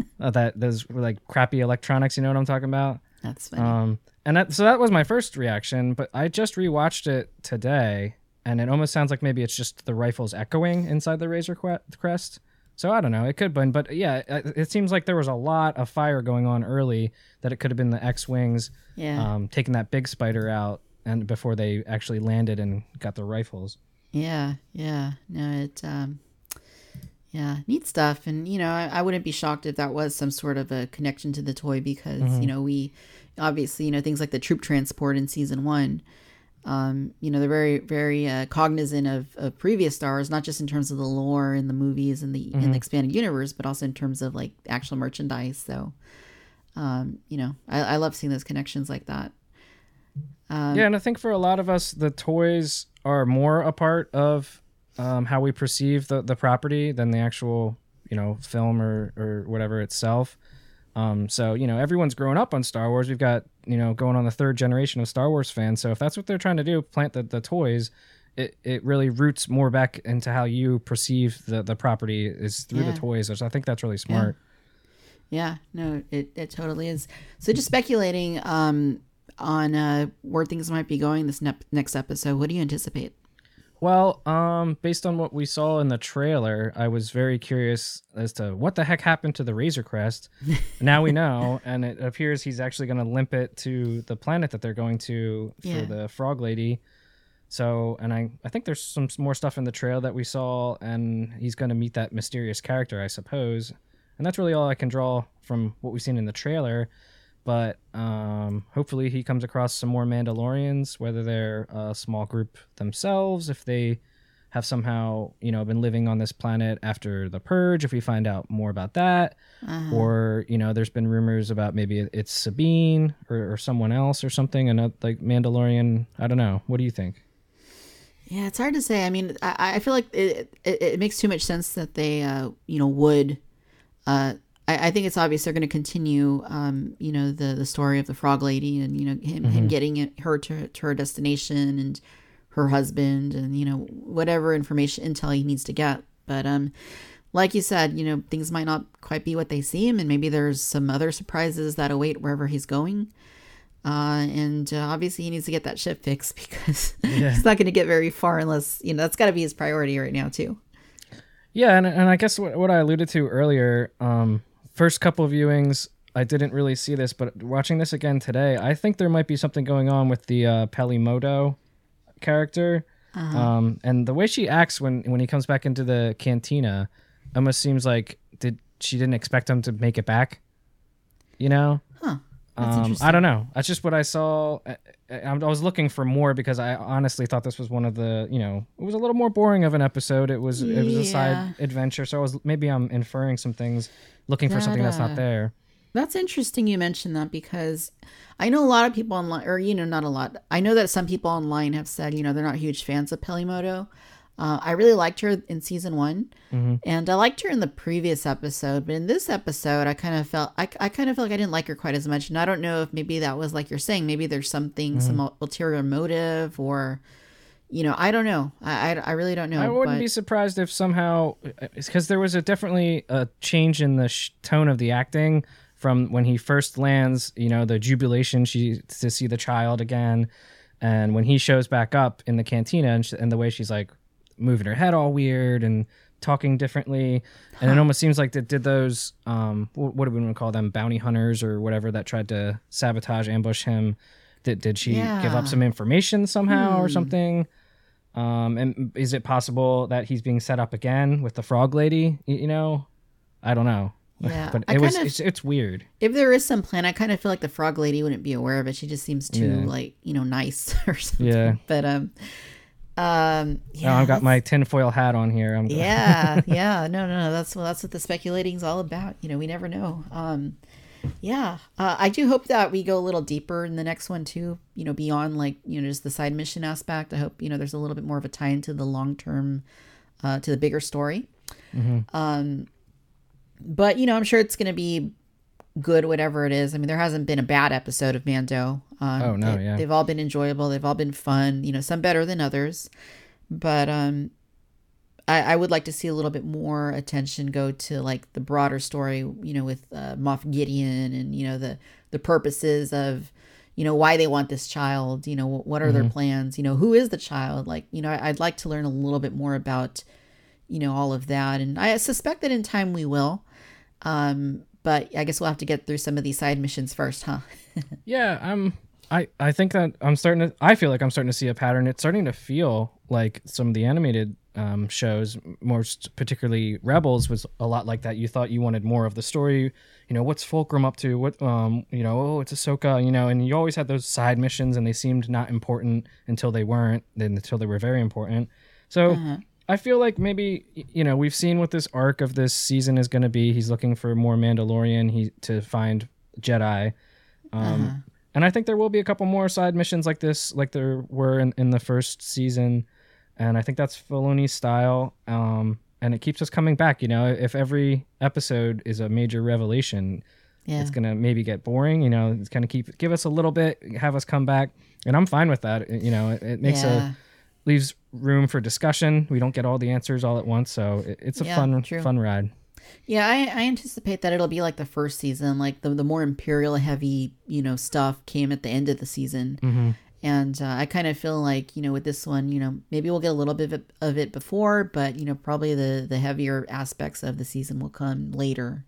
D: uh, that those were like crappy electronics. You know what I'm talking about?
A: That's funny.
D: Um, and that, so that was my first reaction, but I just rewatched it today, and it almost sounds like maybe it's just the rifles echoing inside the Razor Crest. So I don't know. It could have been, but yeah, it, it seems like there was a lot of fire going on early. That it could have been the X-wings
A: yeah.
D: um, taking that big spider out, and before they actually landed and got their rifles.
A: Yeah, yeah. No, it um yeah, neat stuff. And you know, I, I wouldn't be shocked if that was some sort of a connection to the toy because, you know, we obviously, you know, things like the troop transport in season one. Um, you know, they're very, very uh, cognizant of, of previous stars, not just in terms of the lore and the movies and the in the expanded universe, but also in terms of like actual merchandise. So, um, you know, I, I love seeing those connections like that. Um,
D: yeah, and I think for a lot of us, the toys are more a part of um, how we perceive the, the property than the actual, you know, film or, or whatever itself. Um, so, you know, everyone's grown up on Star Wars. We've got, you know, going on the third generation of Star Wars fans. So if that's what they're trying to do, plant the, the toys, it, it really roots more back into how you perceive the, the property is through
A: Yeah.
D: the toys. Which I think that's really smart.
A: Yeah, no, it, it totally is. So just speculating um, on uh, where things might be going this nep- next episode, what do you anticipate?
D: Well, um, based on what we saw in the trailer, I was very curious as to what the heck happened to the Razor Crest. now we know, and it appears he's actually going to limp it to the planet that they're going to for
A: Yeah.
D: the Frog Lady. So, and I, I think there's some more stuff in the trail that we saw, and he's going to meet that mysterious character, I suppose. And that's really all I can draw from what we've seen in the trailer. But um, hopefully, he comes across some more Mandalorians, whether they're a small group themselves, if they have somehow, you know, been living on this planet after the purge, if we find out more about that, or you know, there's been rumors about maybe it's Sabine or, or someone else or something, another like Mandalorian. I don't know. What do you think?
A: Yeah, it's hard to say. I mean, I, I feel like it, it, it makes too much sense that they, uh, you know, would. Uh, I, I think it's obvious they're going to continue, um, you know, the the story of the frog lady and you know him him getting it, her to, to her destination and her husband and you know whatever information intel he needs to get. But um, like you said, you know things might not quite be what they seem, and maybe there's some other surprises that await wherever he's going. Uh, and uh, obviously he needs to get that ship fixed because he's not going to get very far unless you know that's got to be his priority right now too.
D: Yeah, and, and I guess what, what I alluded to earlier, um, first couple of viewings, I didn't really see this, but watching this again today, I think there might be something going on with the uh, Peli Motto character. Um, and the way she acts when, when he comes back into the cantina almost seems like did she didn't expect him to make it back. You know?
A: Huh.
D: Um, I don't know. That's just what I saw. I, I, was looking for more because I honestly thought this was one of the, you know, it was a little more boring of an episode. It was it was a side adventure, so I was maybe I'm inferring some things, looking for something that's not there.
A: That's interesting you mentioned that because I know a lot of people online, or you know, not a lot. I know that some people online have said, you know, they're not huge fans of Peli Motto. Uh, I really liked her in season one, mm-hmm. and I liked her in the previous episode. But in this episode, I kind of felt I, I kind of felt like I didn't like her quite as much. And I don't know if maybe that was like you're saying, maybe there's something, mm-hmm. some ulterior motive, or you know, I don't know. I, I, I really don't know.
D: I wouldn't but... be surprised if somehow, because there was a definitely a change in the sh- tone of the acting from when he first lands. You know, the jubilation she to see the child again, and when he shows back up in the cantina and, sh- and the way she's like moving her head all weird and talking differently. And it almost seems like that did those um what, what do we want to call them bounty hunters or whatever that tried to sabotage ambush him. Did did she yeah. give up some information somehow hmm. or something? Um, and is it possible that he's being set up again with the frog lady? You know, I don't know. Yeah, but it was of, it's, it's, weird.
A: If there is some plan, I kind of feel like the frog lady wouldn't be aware of it. She just seems too yeah. like you know nice or something. Yeah, but um, um,
D: yeah, oh, I've got my tinfoil hat on here.
A: I'm yeah, yeah. No, no, no. That's well, that's what the speculating is all about. You know, we never know. Um, yeah, uh, I do hope that we go a little deeper in the next one too. You know, beyond like you know just the side mission aspect. I hope you know there's a little bit more of a tie into the long term, uh, to the bigger story. Mm-hmm. Um, but you know, I'm sure it's going to be good, whatever it is. I mean, there hasn't been a bad episode of Mando.
D: Um, oh no, yeah.
A: They've all been enjoyable. They've all been fun. You know, some better than others, but um, I, I would like to see a little bit more attention go to like the broader story. You know, with uh, Moff Gideon and you know the the purposes of you know why they want this child. You know, what are mm-hmm. their plans? You know, who is the child? Like, you know, I'd like to learn a little bit more about you know all of that, and I suspect that in time we will. Um, but I guess we'll have to get through some of these side missions first, huh?
D: yeah, I'm. I I think that I'm starting to. I feel like I'm starting to see a pattern. It's starting to feel like some of the animated um, shows, most particularly Rebels, was a lot like that. You thought you wanted more of the story. You know, what's Fulcrum up to? What um, you know, oh, it's Ahsoka. You know, and you always had those side missions, and they seemed not important until they weren't. Then until they were very important. So. Uh-huh. I feel like maybe you know we've seen what this arc of this season is going to be. He's looking for more Mandalorian he to find Jedi, um, uh-huh. and I think there will be a couple more side missions like this, like there were in, in the first season, and I think that's Filoni's style. Um, and it keeps us coming back. You know, if every episode is a major revelation, yeah. it's gonna maybe get boring. You know, it's gonna keep give us a little bit, have us come back, and I'm fine with that. You know, it, it makes yeah. a leaves room for discussion. We don't get all the answers all at once, so it's a yeah, fun true. fun ride.
A: Yeah, I, I anticipate that it'll be like the first season, like the the more imperial heavy you know stuff came at the end of the season, mm-hmm. and uh, I kind of feel like you know with this one, you know maybe we'll get a little bit of it, of it before, but you know probably the the heavier aspects of the season will come later.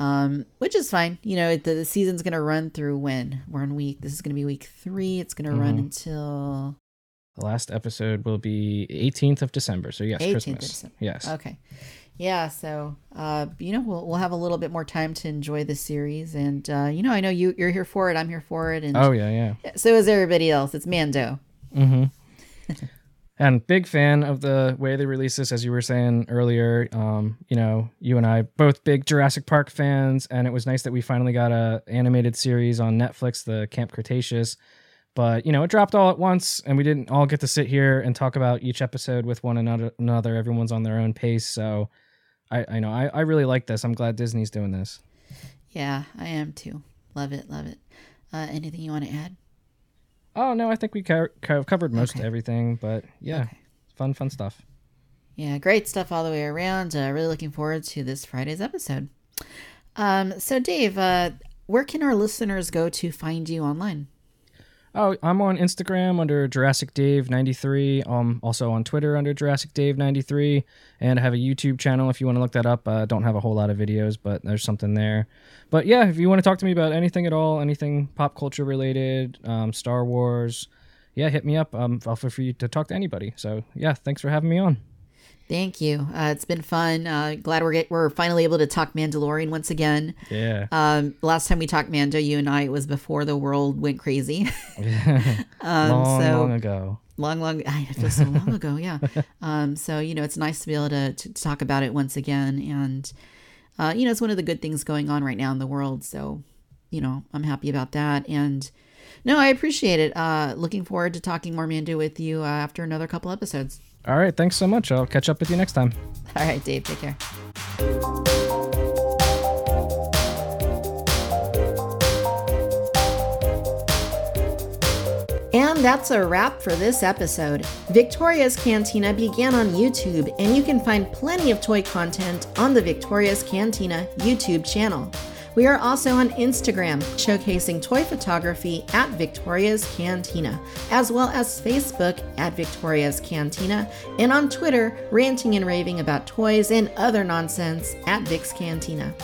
A: Um, which is fine. You know, the, the season's gonna run through when we're in week. This is gonna be week three. It's gonna mm-hmm. run until
D: the last episode will be 18th of December. So yes, Christmas. Yes.
A: Okay. Yeah. So, uh, you know, we'll we'll have a little bit more time to enjoy the series, and uh, you know, I know you you're here for it. I'm here for it, and
D: oh yeah, yeah.
A: So is everybody else. It's Mando.
D: Mm-hmm. and big fan of the way they release this, as you were saying earlier. Um, you know, you and I both big Jurassic Park fans, and it was nice that we finally got a animated series on Netflix, the Camp Cretaceous but you know it dropped all at once and we didn't all get to sit here and talk about each episode with one another another. Everyone's on their own pace so i i know i, I really like this. I'm glad disney's doing this.
A: Yeah i am too. Love it love it. Uh, anything you want to add?
D: Oh no i think we co- co- covered most okay. everything but yeah okay. fun fun stuff.
A: Yeah great stuff all the way around. Uh, really looking forward to this friday's episode. Um so dave uh where can our listeners go to find you online
D: Oh, I'm on Instagram under Jurassic Dave 93. Um, also on Twitter under Jurassic Dave 93, and I have a YouTube channel if you want to look that up. I uh, don't have a whole lot of videos, but there's something there. But yeah, if you want to talk to me about anything at all, anything pop culture related, um, Star Wars, yeah, hit me up. Um, I'll feel free to talk to anybody. So yeah, thanks for having me on.
E: Thank you. Uh, it's been fun. Uh, glad we're get, we're finally able to talk Mandalorian once again.
D: Yeah.
E: Um, last time we talked Mando, you and I, it was before the world went crazy.
D: um, long, so, long ago.
E: Long, long. I feel so long ago. Yeah. Um, so you know, it's nice to be able to, to, to talk about it once again, and uh, you know, it's one of the good things going on right now in the world. So, you know, I'm happy about that, and no, I appreciate it. Uh, looking forward to talking more Mando with you uh, after another couple episodes.
D: All right. Thanks so much. I'll catch up with you next time.
E: All right, Dave. Take care.
A: And that's a wrap for this episode. Victoria's Cantina began on YouTube, and you can find plenty of toy content on the Victoria's Cantina YouTube channel. We are also on Instagram, showcasing toy photography at Victoria's Cantina, as well as Facebook at Victoria's Cantina, and on Twitter, ranting and raving about toys and other nonsense at Vic's Cantina.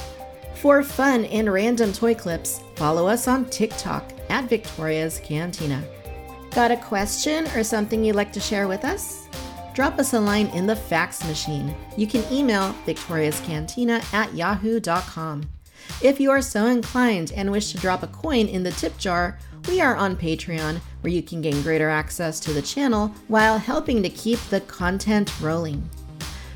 A: For fun and random toy clips, follow us on TikTok at Victoria's Cantina. Got a question or something you'd like to share with us? Drop us a line in the fax machine. You can email victoriascantina at yahoo.com. If you are so inclined and wish to drop a coin in the tip jar, we are on Patreon, where you can gain greater access to the channel while helping to keep the content rolling.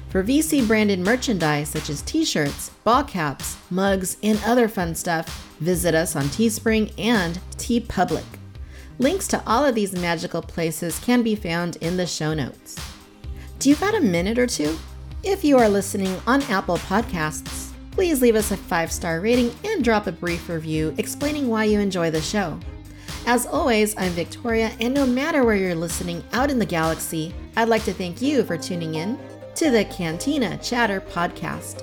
A: For VC branded merchandise such as t shirts, ball caps, mugs, and other fun stuff, visit us on Teespring and TeePublic. Links to all of these magical places can be found in the show notes. Do you got a minute or two? If you are listening on Apple Podcasts, please leave us a five star rating and drop a brief review explaining why you enjoy the show. As always, I'm Victoria, and no matter where you're listening out in the galaxy, I'd like to thank you for tuning in to the Cantina Chatter Podcast.